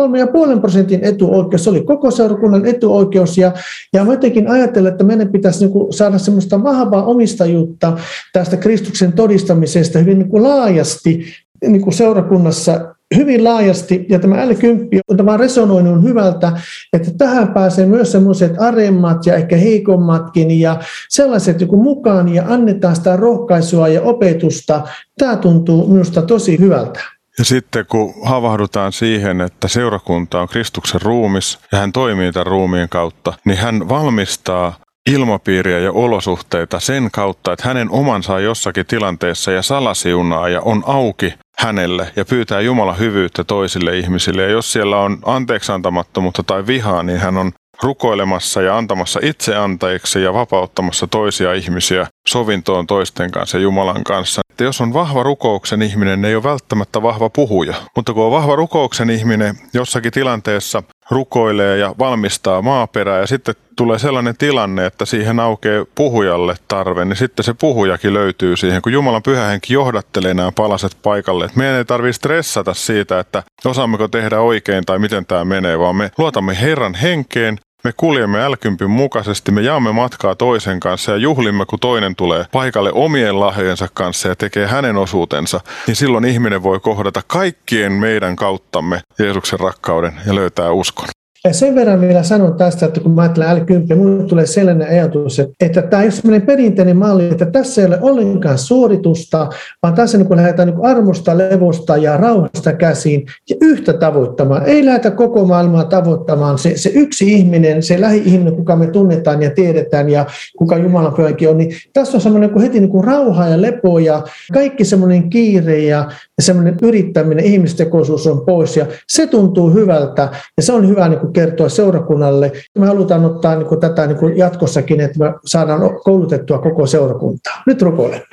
Speaker 3: 3,5 prosentin etuoikeus, se oli koko seurakunnan etuoikeus. Ja, ja mä jotenkin ajattelen, että meidän pitäisi niin saada semmoista vahvaa omistajuutta tästä Kristuksen todistamisesta hyvin niin laajasti niin seurakunnassa hyvin laajasti, ja tämä L10 on tämä resonoinut hyvältä, että tähän pääsee myös semmoiset aremmat ja ehkä heikommatkin ja sellaiset joku mukaan ja annetaan sitä rohkaisua ja opetusta. Tämä tuntuu minusta tosi hyvältä.
Speaker 4: Ja sitten kun havahdutaan siihen, että seurakunta on Kristuksen ruumis ja hän toimii tämän ruumiin kautta, niin hän valmistaa ilmapiiriä ja olosuhteita sen kautta, että hänen omansa on jossakin tilanteessa ja salasiunaa ja on auki hänelle ja pyytää Jumalan hyvyyttä toisille ihmisille. Ja jos siellä on anteeksiantamattomuutta tai vihaa, niin hän on rukoilemassa ja antamassa itse antajiksi ja vapauttamassa toisia ihmisiä sovintoon toisten kanssa ja Jumalan kanssa. Että jos on vahva rukouksen ihminen, ne ei ole välttämättä vahva puhuja. Mutta kun on vahva rukouksen ihminen jossakin tilanteessa rukoilee ja valmistaa maaperää ja sitten tulee sellainen tilanne, että siihen aukeaa puhujalle tarve, niin sitten se puhujakin löytyy siihen, kun Jumalan pyhähenki johdattelee nämä palaset paikalle. Et meidän ei tarvitse stressata siitä, että osaammeko tehdä oikein tai miten tämä menee, vaan me luotamme Herran henkeen me kuljemme älkympin mukaisesti, me jaamme matkaa toisen kanssa ja juhlimme, kun toinen tulee paikalle omien lahjojensa kanssa ja tekee hänen osuutensa, niin silloin ihminen voi kohdata kaikkien meidän kauttamme Jeesuksen rakkauden ja löytää uskon.
Speaker 3: Ja sen verran vielä sanon tästä, että kun mä ajattelen L10, minulle tulee sellainen ajatus, että, että tämä ei ole sellainen perinteinen malli, että tässä ei ole ollenkaan suoritusta, vaan tässä niin lähdetään niin armosta, levosta ja rauhasta käsiin ja yhtä tavoittamaan. Ei lähdetä koko maailmaa tavoittamaan. Se, se yksi ihminen, se lähi-ihminen, kuka me tunnetaan ja tiedetään ja kuka Jumalan pyhänkin on, niin tässä on semmoinen kuin heti niin kuin rauha ja lepo ja kaikki semmoinen kiire ja semmoinen yrittäminen, ihmistekoisuus on pois ja se tuntuu hyvältä ja se on hyvä niin kuin kertoa seurakunnalle. Me halutaan ottaa niin kuin tätä niin kuin jatkossakin, että me saadaan koulutettua koko seurakuntaa. Nyt rukoilemme.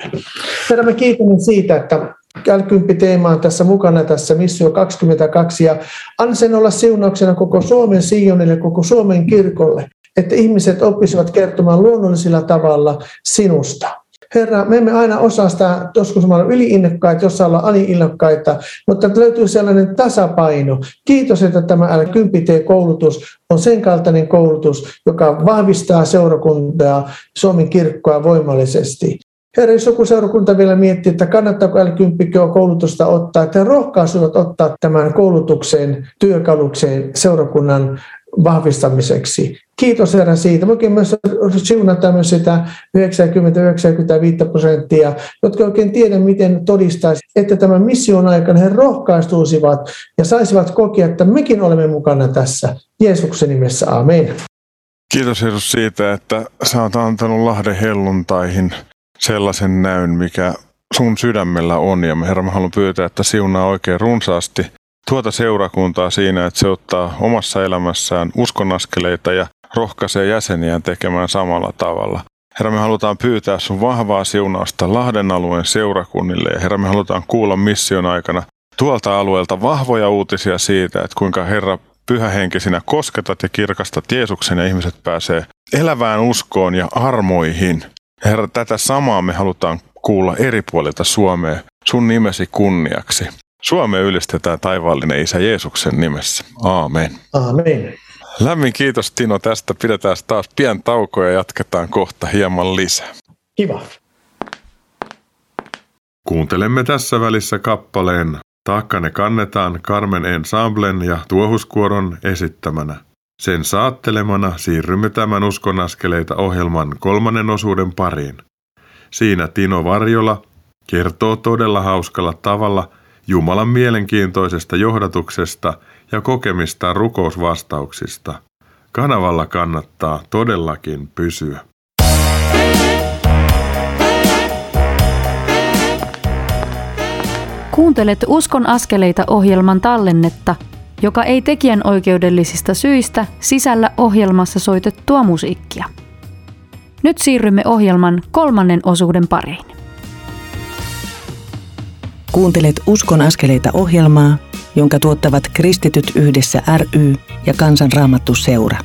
Speaker 3: Herra, me kiitämme siitä, että Kälkympi teema on tässä mukana tässä Missio 22 ja anna sen olla siunauksena koko Suomen Sionille, koko Suomen kirkolle, että ihmiset oppisivat kertomaan luonnollisella tavalla sinusta. Herra, me emme aina osaa sitä, joskus me ollaan yliinnokkaita, jossain ollaan aliinnokkaita, mutta löytyy sellainen tasapaino. Kiitos, että tämä l 10 koulutus on sen kaltainen koulutus, joka vahvistaa seurakuntaa, Suomen kirkkoa voimallisesti. Herra, jos joku seurakunta vielä miettii, että kannattaako L10 koulutusta ottaa, että rohkaisuvat ottaa tämän koulutukseen, työkalukseen seurakunnan vahvistamiseksi. Kiitos Herra siitä. Voikin myös siunata sitä 90-95 prosenttia, jotka oikein tiedä, miten todistaisi, että tämän mission aikana he rohkaistuisivat ja saisivat kokea, että mekin olemme mukana tässä. Jeesuksen nimessä, amen.
Speaker 4: Kiitos Jeesus siitä, että sä oot antanut Lahden helluntaihin sellaisen näyn, mikä sun sydämellä on. Ja Herra, mä haluan pyytää, että siunaa oikein runsaasti tuota seurakuntaa siinä, että se ottaa omassa elämässään uskonaskeleita ja rohkaisee jäseniään tekemään samalla tavalla. Herra, me halutaan pyytää sun vahvaa siunausta Lahden alueen seurakunnille ja Herra, me halutaan kuulla mission aikana tuolta alueelta vahvoja uutisia siitä, että kuinka Herra pyhä henki sinä kosketat ja kirkastat Jeesuksen ja ihmiset pääsee elävään uskoon ja armoihin. Herra, tätä samaa me halutaan kuulla eri puolilta Suomea sun nimesi kunniaksi. Suomea ylistetään taivaallinen Isä Jeesuksen nimessä. Aamen.
Speaker 3: Aamen.
Speaker 4: Lämmin kiitos Tino tästä. Pidetään taas pien tauko ja jatketaan kohta hieman lisää.
Speaker 3: Kiva.
Speaker 4: Kuuntelemme tässä välissä kappaleen Taakkane kannetaan Carmen Ensemblen ja Tuohuskuoron esittämänä. Sen saattelemana siirrymme tämän uskonaskeleita ohjelman kolmannen osuuden pariin. Siinä Tino Varjola kertoo todella hauskalla tavalla Jumalan mielenkiintoisesta johdatuksesta ja kokemista rukousvastauksista. Kanavalla kannattaa todellakin pysyä.
Speaker 5: Kuuntelet Uskon askeleita ohjelman tallennetta, joka ei tekijän oikeudellisista syistä sisällä ohjelmassa soitettua musiikkia. Nyt siirrymme ohjelman kolmannen osuuden pariin.
Speaker 1: Kuuntelet Uskon askeleita ohjelmaa, jonka tuottavat Kristityt yhdessä ry ja Kansanraamattu seura.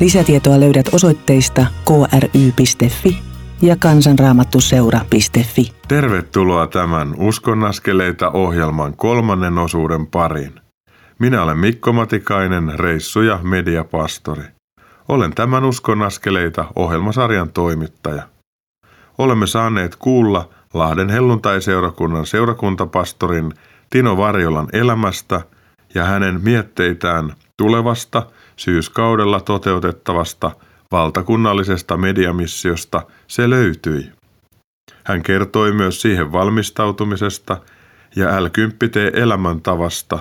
Speaker 1: Lisätietoa löydät osoitteista kry.fi ja kansanraamattuseura.fi.
Speaker 4: Tervetuloa tämän Uskonaskeleita ohjelman kolmannen osuuden pariin. Minä olen Mikko Matikainen, reissu- ja mediapastori. Olen tämän Uskonaskeleita ohjelmasarjan toimittaja. Olemme saaneet kuulla Lahden helluntai-seurakunnan seurakuntapastorin Tino Varjolan elämästä ja hänen mietteitään tulevasta syyskaudella toteutettavasta valtakunnallisesta mediamissiosta se löytyi. Hän kertoi myös siihen valmistautumisesta ja L10T-elämäntavasta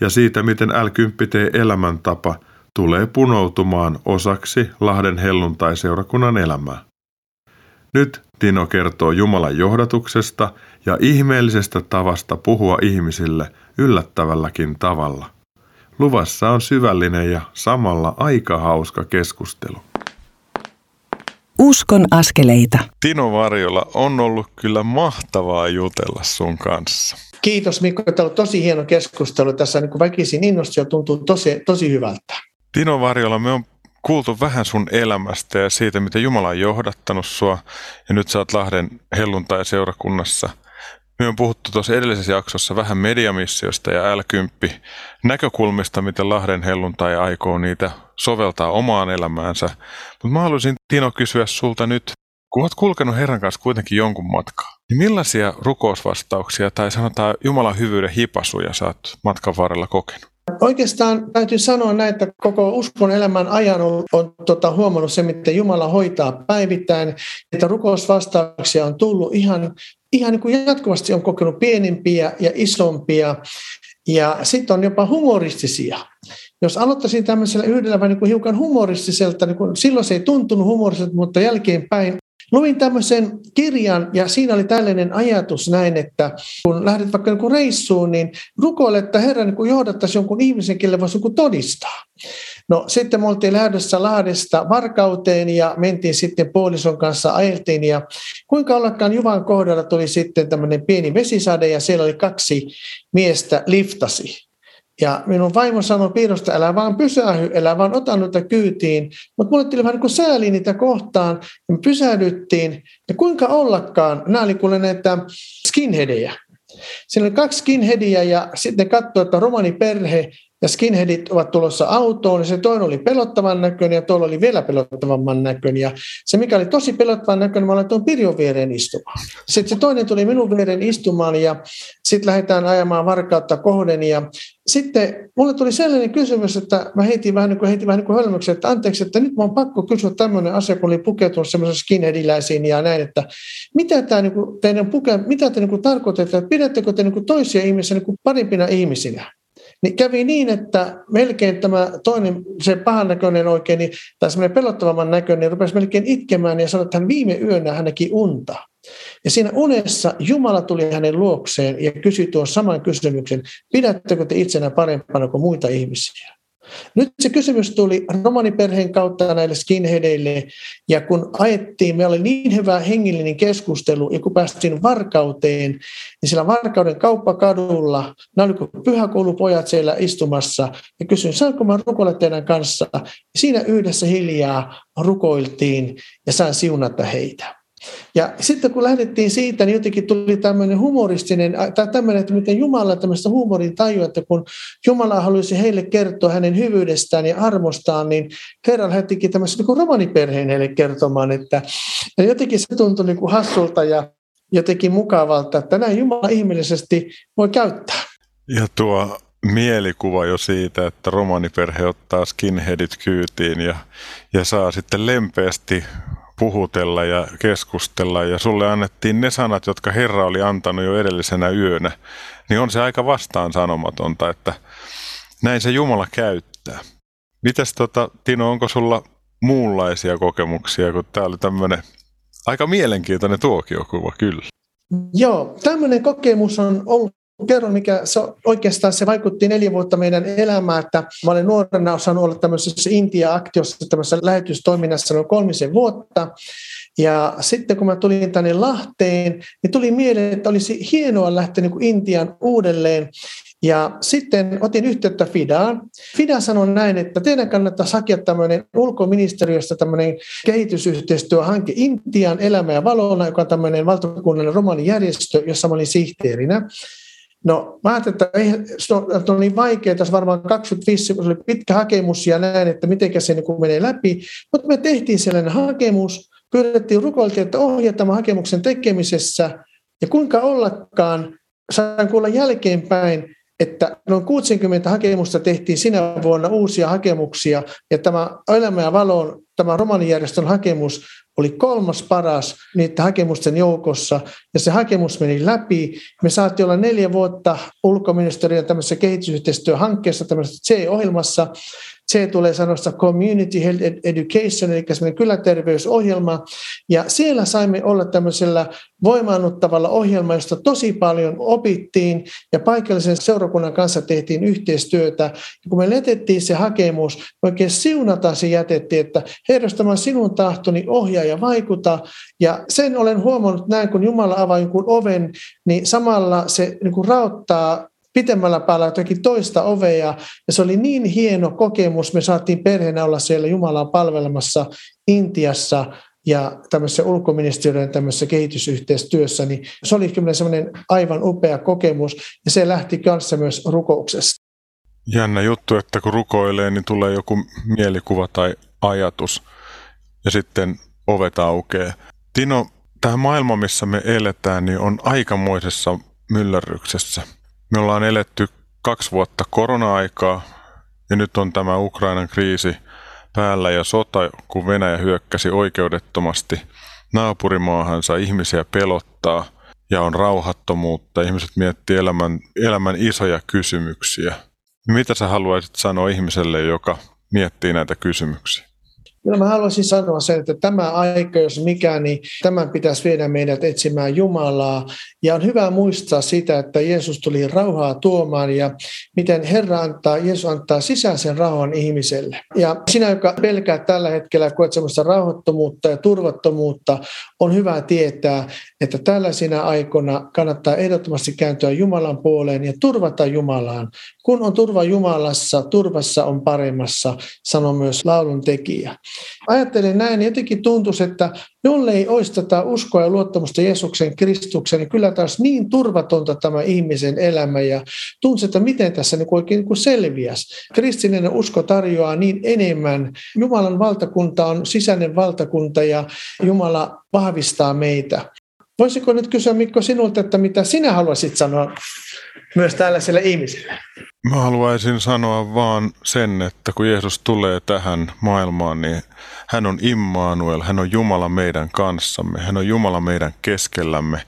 Speaker 4: ja siitä, miten L10T-elämäntapa tulee punoutumaan osaksi Lahden helluntai-seurakunnan elämää. Nyt Tino kertoo Jumalan johdatuksesta ja ihmeellisestä tavasta puhua ihmisille yllättävälläkin tavalla. Luvassa on syvällinen ja samalla aika hauska keskustelu.
Speaker 1: Uskon askeleita.
Speaker 4: Tino Varjola, on ollut kyllä mahtavaa jutella sun kanssa.
Speaker 3: Kiitos Mikko, tämä on tosi hieno keskustelu. Tässä niin väkisin innosti ja tuntuu tosi, tosi hyvältä.
Speaker 4: Tino Varjola, me on kuultu vähän sun elämästä ja siitä, miten Jumala on johdattanut sua. Ja nyt sä oot Lahden helluntai-seurakunnassa. Me on puhuttu tuossa edellisessä jaksossa vähän mediamissiosta ja L10 näkökulmista, miten Lahden helluntai aikoo niitä soveltaa omaan elämäänsä. Mutta mä haluaisin Tino kysyä sulta nyt, kun olet kulkenut Herran kanssa kuitenkin jonkun matkaa, niin millaisia rukousvastauksia tai sanotaan Jumalan hyvyyden hipasuja sä oot matkan varrella kokenut?
Speaker 3: Oikeastaan täytyy sanoa näin, että koko uskon elämän ajan on, on tota, huomannut se, miten Jumala hoitaa päivittäin, että rukousvastauksia on tullut ihan, ihan niin kuin jatkuvasti on kokenut pienempiä ja isompia ja sitten on jopa humoristisia. Jos aloittaisin tämmöisellä yhdellä vähän niin kuin hiukan humoristiselta, niin kuin, silloin se ei tuntunut humoristiselta, mutta jälkeenpäin Luin tämmöisen kirjan ja siinä oli tällainen ajatus näin, että kun lähdet vaikka joku reissuun, niin rukoile, että Herra niin johdattaisi jonkun ihmisen, kelle voisi joku todistaa. No sitten me oltiin lähdössä Lahdesta Varkauteen ja mentiin sitten puolison kanssa ajeltiin ja kuinka ollakaan Juvan kohdalla tuli sitten tämmöinen pieni vesisade ja siellä oli kaksi miestä liftasi. Ja minun vaimo sanoi piirosta, älä vaan pysähy, älä vaan ota noita kyytiin. Mutta mulle tuli vähän niin kuin sääli niitä kohtaan, ja me pysähdyttiin. Ja kuinka ollakaan, nämä oli kuule näitä skinheadejä. Siinä oli kaksi skinheadia ja sitten katsoi, että romaniperhe ja skinheadit ovat tulossa autoon, niin se toinen oli pelottavan näköinen ja toinen oli vielä pelottavamman näköinen. Ja se, mikä oli tosi pelottavan näköinen, mä laitoin Pirjon viereen istumaan. Sitten se toinen tuli minun viereen istumaan ja sitten lähdetään ajamaan varkautta kohden. Ja sitten mulle tuli sellainen kysymys, että mä heitin vähän niin kuin, heitin vähän niin kuin hölmöksi, että anteeksi, että nyt mä oon pakko kysyä tämmöinen asia, kun oli pukeutunut semmoisen skinheadiläisiin ja näin, että mitä, tämä, niin kuin, teidän puke, mitä te niin kuin tarkoitatte, että pidättekö te niin kuin toisia ihmisiä niin kuin parimpina ihmisinä? Niin kävi niin, että melkein tämä toinen, se pahan näköinen oikein, niin, tai semmoinen pelottavamman näköinen, niin rupesi melkein itkemään ja sanoi, että hän viime yönä hän näki unta. Ja siinä unessa Jumala tuli hänen luokseen ja kysyi tuon saman kysymyksen, pidättekö te itsenä parempana kuin muita ihmisiä? Nyt se kysymys tuli romaniperheen kautta näille skinheadeille, ja kun ajettiin, meillä oli niin hyvä hengellinen keskustelu, ja kun päästiin Varkauteen, niin siellä Varkauden kauppakadulla, nämä olivat pyhäkoulupojat siellä istumassa, ja kysyin, saanko mä rukoilla teidän kanssa? Ja siinä yhdessä hiljaa rukoiltiin, ja sain siunata heitä. Ja sitten kun lähdettiin siitä, niin jotenkin tuli tämmöinen humoristinen, tai tämmöinen, että miten Jumala tämmöistä huumorin tajua, että kun Jumala haluaisi heille kertoa hänen hyvyydestään ja armostaan, niin Herra lähettikin tämmöisen niin romaniperheen heille kertomaan, että ja jotenkin se tuntui niin kuin hassulta ja jotenkin mukavalta, että näin Jumala ihmeellisesti voi käyttää.
Speaker 4: Ja tuo mielikuva jo siitä, että romaniperhe ottaa skinheadit kyytiin ja, ja saa sitten lempeästi puhutella ja keskustella ja sulle annettiin ne sanat, jotka Herra oli antanut jo edellisenä yönä, niin on se aika vastaan sanomatonta, että näin se Jumala käyttää. Mitäs tota, Tino, onko sulla muunlaisia kokemuksia, kun tämä oli tämmöinen aika mielenkiintoinen tuokiokuva kyllä?
Speaker 3: Joo, tämmöinen kokemus on ollut kerron, mikä se, oikeastaan se vaikutti neljä vuotta meidän elämään, että mä olen nuorena osannut olla tämmöisessä Intia-aktiossa, tämmöisessä lähetystoiminnassa noin kolmisen vuotta. Ja sitten kun mä tulin tänne Lahteen, niin tuli mieleen, että olisi hienoa lähteä niin kuin Intian uudelleen. Ja sitten otin yhteyttä Fidaan. Fida sanoi näin, että teidän kannattaa hakea tämmöinen ulkoministeriöstä tämmöinen kehitysyhteistyöhanke Intian elämä ja valona, joka on tämmöinen valtakunnallinen romanijärjestö, jossa mä olin sihteerinä. No mä ajattelin, että ei, on niin vaikea, tässä varmaan 25, se oli pitkä hakemus ja näin, että miten se niin menee läpi. Mutta me tehtiin sellainen hakemus, pyydettiin, rukoiltiin, että ohjaa tämän hakemuksen tekemisessä. Ja kuinka ollakaan, sain kuulla jälkeenpäin, että noin 60 hakemusta tehtiin sinä vuonna uusia hakemuksia, ja tämä Elämä ja valoon, tämä romanijärjestön hakemus oli kolmas paras niiden hakemusten joukossa, ja se hakemus meni läpi. Me saatiin olla neljä vuotta ulkoministeriön tämmöisessä kehitysyhteistyöhankkeessa, tämmöisessä C-ohjelmassa, Se tulee sanosta Community Health Education, eli semmoinen kyläterveysohjelma. Ja siellä saimme olla tämmöisellä voimaannuttavalla ohjelmalla, josta tosi paljon opittiin ja paikallisen seurakunnan kanssa tehtiin yhteistyötä. Ja kun me letettiin se hakemus, me oikein siunataan se jätettiin, että Herra, tämä on sinun tahtoni, ohjaa ja vaikuta. Ja sen olen huomannut näin, kun Jumala avaa jonkun oven, niin samalla se niin kuin rauttaa pitemmällä päällä jotakin toista ovea. Ja se oli niin hieno kokemus. Me saatiin perheenä olla siellä Jumalaa palvelemassa Intiassa ja tämmöisessä ulkoministeriön tämmöisessä kehitysyhteistyössä, niin se oli kyllä semmoinen aivan upea kokemus, ja se lähti kanssa myös rukouksesta.
Speaker 4: Jännä juttu, että kun rukoilee, niin tulee joku mielikuva tai ajatus, ja sitten ovet aukeaa. Tino, tämä maailma, missä me eletään, niin on aikamoisessa myllerryksessä. Me ollaan eletty kaksi vuotta korona-aikaa, ja nyt on tämä Ukrainan kriisi – päällä ja sota, kun Venäjä hyökkäsi oikeudettomasti naapurimaahansa, ihmisiä pelottaa ja on rauhattomuutta. Ihmiset miettii elämän, elämän isoja kysymyksiä. Mitä sä haluaisit sanoa ihmiselle, joka miettii näitä kysymyksiä?
Speaker 3: Kyllä mä haluaisin sanoa sen, että tämä aika, jos mikä, niin tämän pitäisi viedä meidät etsimään Jumalaa. Ja on hyvä muistaa sitä, että Jeesus tuli rauhaa tuomaan ja miten Herra antaa, Jeesus antaa sisäisen rauhan ihmiselle. Ja sinä, joka pelkää tällä hetkellä, koet sellaista rauhattomuutta ja turvattomuutta, on hyvä tietää, että tällaisina aikoina kannattaa ehdottomasti kääntyä Jumalan puoleen ja turvata Jumalaan. Kun on turva Jumalassa, turvassa on paremmassa, sanoo myös laulun tekijä. Ajattelen näin, jotenkin tuntuisi, että jollei olisi tätä uskoa ja luottamusta Jeesuksen Kristukseen, niin kyllä taas niin turvatonta tämä ihmisen elämä ja tuntuu, että miten tässä niin oikein niin selviäisi. Kristillinen usko tarjoaa niin enemmän. Jumalan valtakunta on sisäinen valtakunta ja Jumala vahvistaa meitä. Voisiko nyt kysyä Mikko sinulta, että mitä sinä haluaisit sanoa myös tällaiselle ihmiselle?
Speaker 4: Mä haluaisin sanoa vaan sen, että kun Jeesus tulee tähän maailmaan, niin hän on Immanuel, hän on Jumala meidän kanssamme, hän on Jumala meidän keskellämme.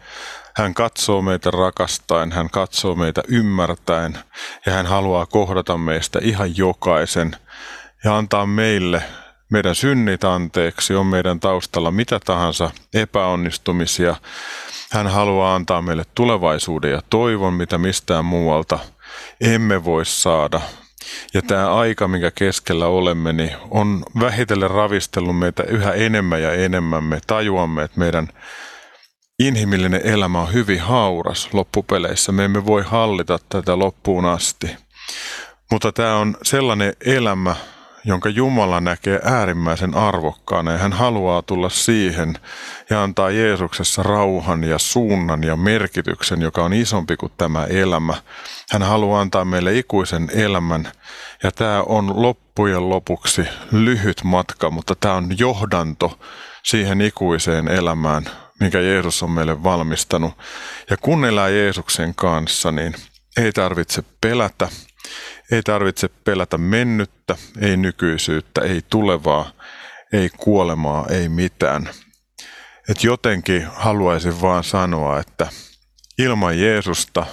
Speaker 4: Hän katsoo meitä rakastaen, hän katsoo meitä ymmärtäen ja hän haluaa kohdata meistä ihan jokaisen ja antaa meille meidän synnit anteeksi, on meidän taustalla mitä tahansa epäonnistumisia. Hän haluaa antaa meille tulevaisuuden ja toivon, mitä mistään muualta emme voi saada. Ja tämä aika, minkä keskellä olemme, niin on vähitellen ravistellut meitä yhä enemmän ja enemmän. Me tajuamme, että meidän inhimillinen elämä on hyvin hauras loppupeleissä. Me emme voi hallita tätä loppuun asti. Mutta tämä on sellainen elämä, jonka Jumala näkee äärimmäisen arvokkaana ja hän haluaa tulla siihen ja antaa Jeesuksessa rauhan ja suunnan ja merkityksen, joka on isompi kuin tämä elämä. Hän haluaa antaa meille ikuisen elämän ja tämä on loppujen lopuksi lyhyt matka, mutta tämä on johdanto siihen ikuiseen elämään, mikä Jeesus on meille valmistanut. Ja kun elää Jeesuksen kanssa, niin ei tarvitse pelätä, ei tarvitse pelätä mennyttä, ei nykyisyyttä, ei tulevaa, ei kuolemaa, ei mitään. Et jotenkin haluaisin vaan sanoa, että ilman Jeesusta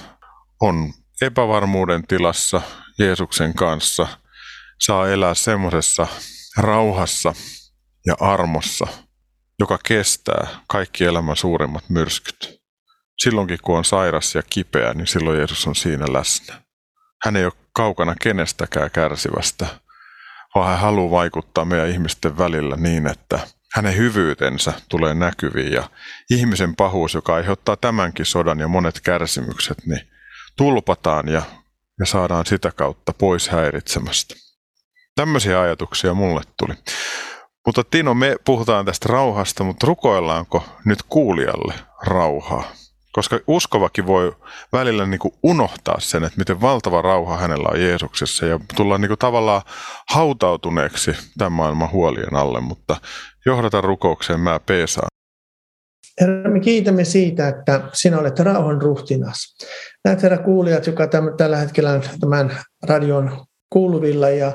Speaker 4: on epävarmuuden tilassa Jeesuksen kanssa, saa elää semmoisessa rauhassa ja armossa, joka kestää kaikki elämän suurimmat myrskyt. Silloinkin kun on sairas ja kipeä, niin silloin Jeesus on siinä läsnä. Hän ei ole kaukana kenestäkään kärsivästä, vaan hän haluaa vaikuttaa meidän ihmisten välillä niin, että hänen hyvyytensä tulee näkyviin ja ihmisen pahuus, joka aiheuttaa tämänkin sodan ja monet kärsimykset, niin tulpataan ja, ja saadaan sitä kautta pois häiritsemästä. Tämmöisiä ajatuksia mulle tuli. Mutta Tino, me puhutaan tästä rauhasta, mutta rukoillaanko nyt kuulijalle rauhaa? Koska uskovakin voi välillä niin kuin unohtaa sen, että miten valtava rauha hänellä on Jeesuksessa ja tulla niin kuin tavallaan hautautuneeksi tämän maailman huolien alle, mutta johdata rukoukseen mä peesaan.
Speaker 3: Herra, me kiitämme siitä, että sinä olet rauhan ruhtinas. Näet herra kuulijat, joka tämän, tällä hetkellä tämän radion kuuluvilla ja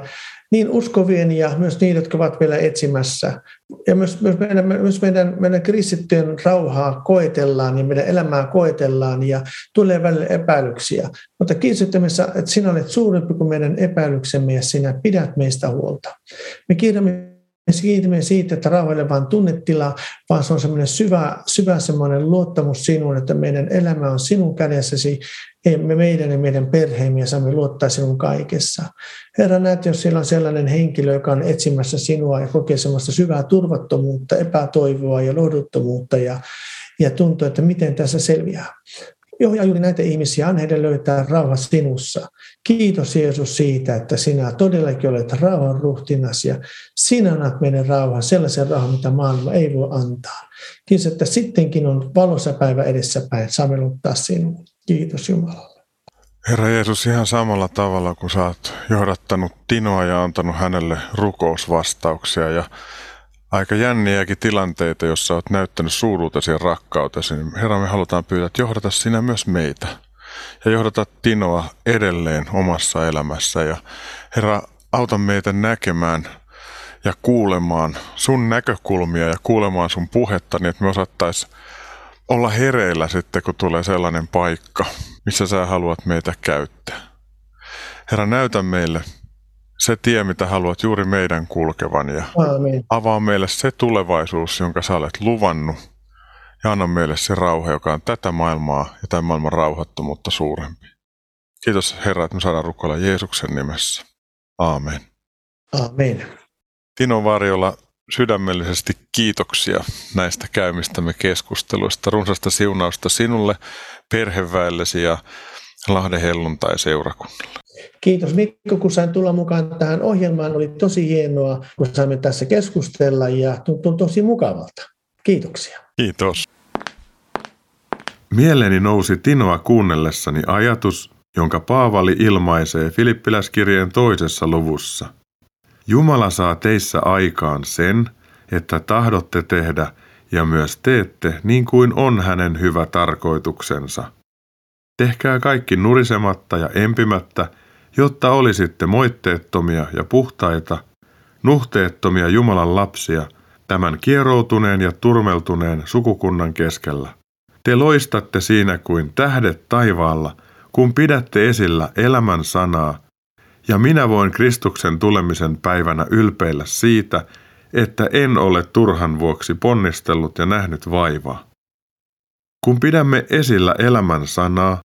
Speaker 3: niin uskovien ja myös niitä, jotka ovat vielä etsimässä. Ja myös, myös, meidän, myös meidän, meidän kristittyjen rauhaa koetellaan ja meidän elämää koetellaan ja tulee välillä epäilyksiä. Mutta kiitos, että sinä olet suurempi kuin meidän epäilyksemme ja sinä pidät meistä huolta. Me kiitämme me kiitämme siitä, että rauha vain tunnetila, vaan se on semmoinen syvä, syvä semmoinen luottamus sinuun, että meidän elämä on sinun kädessäsi, me meidän ja meidän perheemme ja saamme luottaa sinun kaikessa. Herra, näet, jos siellä on sellainen henkilö, joka on etsimässä sinua ja kokee semmoista syvää turvattomuutta, epätoivoa ja lohduttomuutta ja, ja tuntuu, että miten tässä selviää. Johja juuri näitä ihmisiä, on heidän löytää rauha sinussa. Kiitos Jeesus siitä, että sinä todellakin olet rauhan ruhtinas ja sinä annat meidän rauhan, sellaisen rauhan, mitä maailma ei voi antaa. Kiitos, että sittenkin on valossa päivä edessäpäin. Saamme luottaa sinuun. Kiitos Jumalalle.
Speaker 2: Herra Jeesus, ihan samalla tavalla kuin sä oot johdattanut Tinoa ja antanut hänelle rukousvastauksia ja aika jänniäkin tilanteita, jossa olet näyttänyt suuruutesi ja rakkautesi, niin Herra, me halutaan pyytää, että johdata sinä myös meitä. Ja johdata Tinoa edelleen omassa elämässä. Ja Herra, auta meitä näkemään ja kuulemaan sun näkökulmia ja kuulemaan sun puhetta, niin että me osattaisiin olla hereillä sitten, kun tulee sellainen paikka, missä sä haluat meitä käyttää. Herra, näytä meille se tie, mitä haluat juuri meidän kulkevan ja Aamen. avaa meille se tulevaisuus, jonka sä olet luvannut ja anna meille se rauha, joka on tätä maailmaa ja tämän maailman rauhattomuutta suurempi. Kiitos Herra, että me saadaan rukoilla Jeesuksen nimessä. Aamen.
Speaker 3: Aamen.
Speaker 2: Tino Varjola, sydämellisesti kiitoksia näistä käymistämme keskusteluista. Runsasta siunausta sinulle, perheväellesi ja Lahden helluntai-seurakunnalle.
Speaker 3: Kiitos Mikko, kun sain tulla mukaan tähän ohjelmaan. Oli tosi hienoa, kun saimme tässä keskustella ja tuntuu tosi mukavalta. Kiitoksia.
Speaker 2: Kiitos. Mieleeni nousi Tinoa kuunnellessani ajatus, jonka Paavali ilmaisee Filippiläskirjeen toisessa luvussa. Jumala saa teissä aikaan sen, että tahdotte tehdä ja myös teette niin kuin on hänen hyvä tarkoituksensa. Tehkää kaikki nurisematta ja empimättä – jotta olisitte moitteettomia ja puhtaita, nuhteettomia Jumalan lapsia tämän kieroutuneen ja turmeltuneen sukukunnan keskellä. Te loistatte siinä kuin tähdet taivaalla, kun pidätte esillä elämän sanaa, ja minä voin Kristuksen tulemisen päivänä ylpeillä siitä, että en ole turhan vuoksi ponnistellut ja nähnyt vaivaa. Kun pidämme esillä elämän sanaa,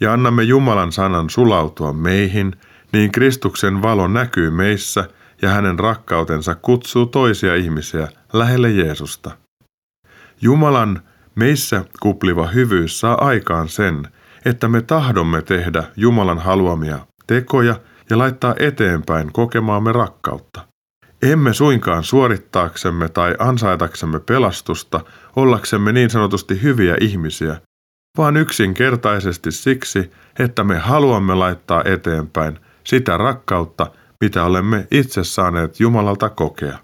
Speaker 2: ja annamme Jumalan sanan sulautua meihin, niin Kristuksen valo näkyy meissä ja hänen rakkautensa kutsuu toisia ihmisiä lähelle Jeesusta. Jumalan meissä kupliva hyvyys saa aikaan sen, että me tahdomme tehdä Jumalan haluamia tekoja ja laittaa eteenpäin kokemaamme rakkautta. Emme suinkaan suorittaaksemme tai ansaitaksemme pelastusta, ollaksemme niin sanotusti hyviä ihmisiä, vaan yksinkertaisesti siksi, että me haluamme laittaa eteenpäin sitä rakkautta, mitä olemme itse saaneet Jumalalta kokea.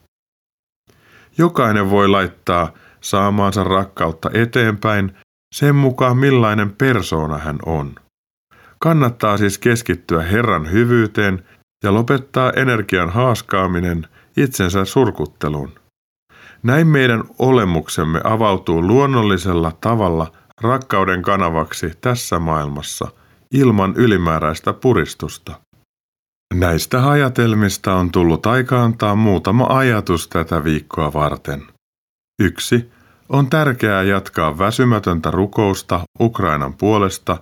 Speaker 2: Jokainen voi laittaa saamaansa rakkautta eteenpäin sen mukaan millainen persoona hän on. Kannattaa siis keskittyä Herran hyvyyteen ja lopettaa energian haaskaaminen itsensä surkutteluun. Näin meidän olemuksemme avautuu luonnollisella tavalla rakkauden kanavaksi tässä maailmassa ilman ylimääräistä puristusta. Näistä ajatelmista on tullut aika antaa muutama ajatus tätä viikkoa varten. Yksi On tärkeää jatkaa väsymätöntä rukousta Ukrainan puolesta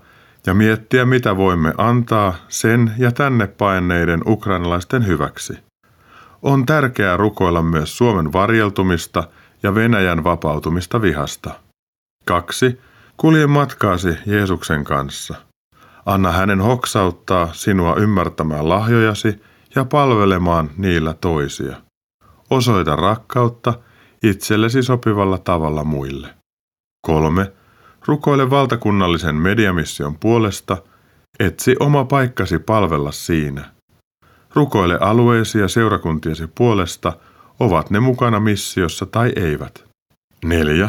Speaker 2: ja miettiä, mitä voimme antaa sen ja tänne paineiden ukrainalaisten hyväksi. On tärkeää rukoilla myös Suomen varjeltumista ja Venäjän vapautumista vihasta. Kaksi Kulje matkaasi Jeesuksen kanssa. Anna hänen hoksauttaa sinua ymmärtämään lahjojasi ja palvelemaan niillä toisia. Osoita rakkautta itsellesi sopivalla tavalla muille. 3. Rukoile valtakunnallisen mediamission puolesta, etsi oma paikkasi palvella siinä. Rukoile alueesi ja seurakuntiesi puolesta, ovat ne mukana missiossa tai eivät. 4.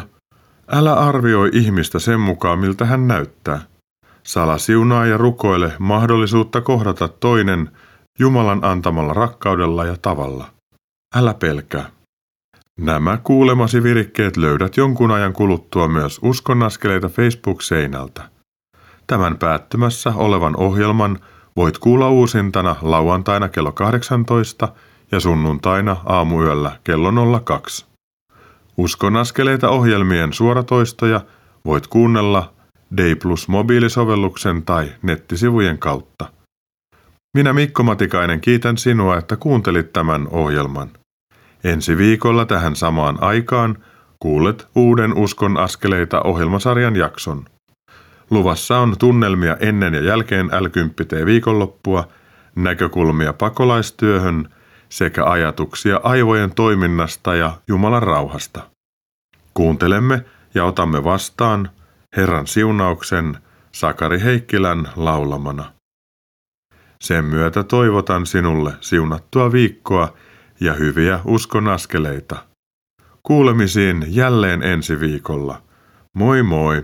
Speaker 2: Älä arvioi ihmistä sen mukaan, miltä hän näyttää. Sala siunaa ja rukoile mahdollisuutta kohdata toinen Jumalan antamalla rakkaudella ja tavalla. Älä pelkää. Nämä kuulemasi virikkeet löydät jonkun ajan kuluttua myös uskonnaskeleita Facebook-seinältä. Tämän päättymässä olevan ohjelman voit kuulla uusintana lauantaina kello 18 ja sunnuntaina aamuyöllä kello 02. Uskonaskeleita ohjelmien suoratoistoja voit kuunnella Day Plus mobiilisovelluksen tai nettisivujen kautta. Minä Mikko Matikainen kiitän sinua, että kuuntelit tämän ohjelman. Ensi viikolla tähän samaan aikaan kuulet uuden Uskon askeleita ohjelmasarjan jakson. Luvassa on tunnelmia ennen ja jälkeen l viikonloppua, näkökulmia pakolaistyöhön sekä ajatuksia aivojen toiminnasta ja Jumalan rauhasta. Kuuntelemme ja otamme vastaan Herran siunauksen Sakari Heikkilän laulamana. Sen myötä toivotan sinulle siunattua viikkoa ja hyviä uskon askeleita. Kuulemisiin jälleen ensi viikolla. Moi moi!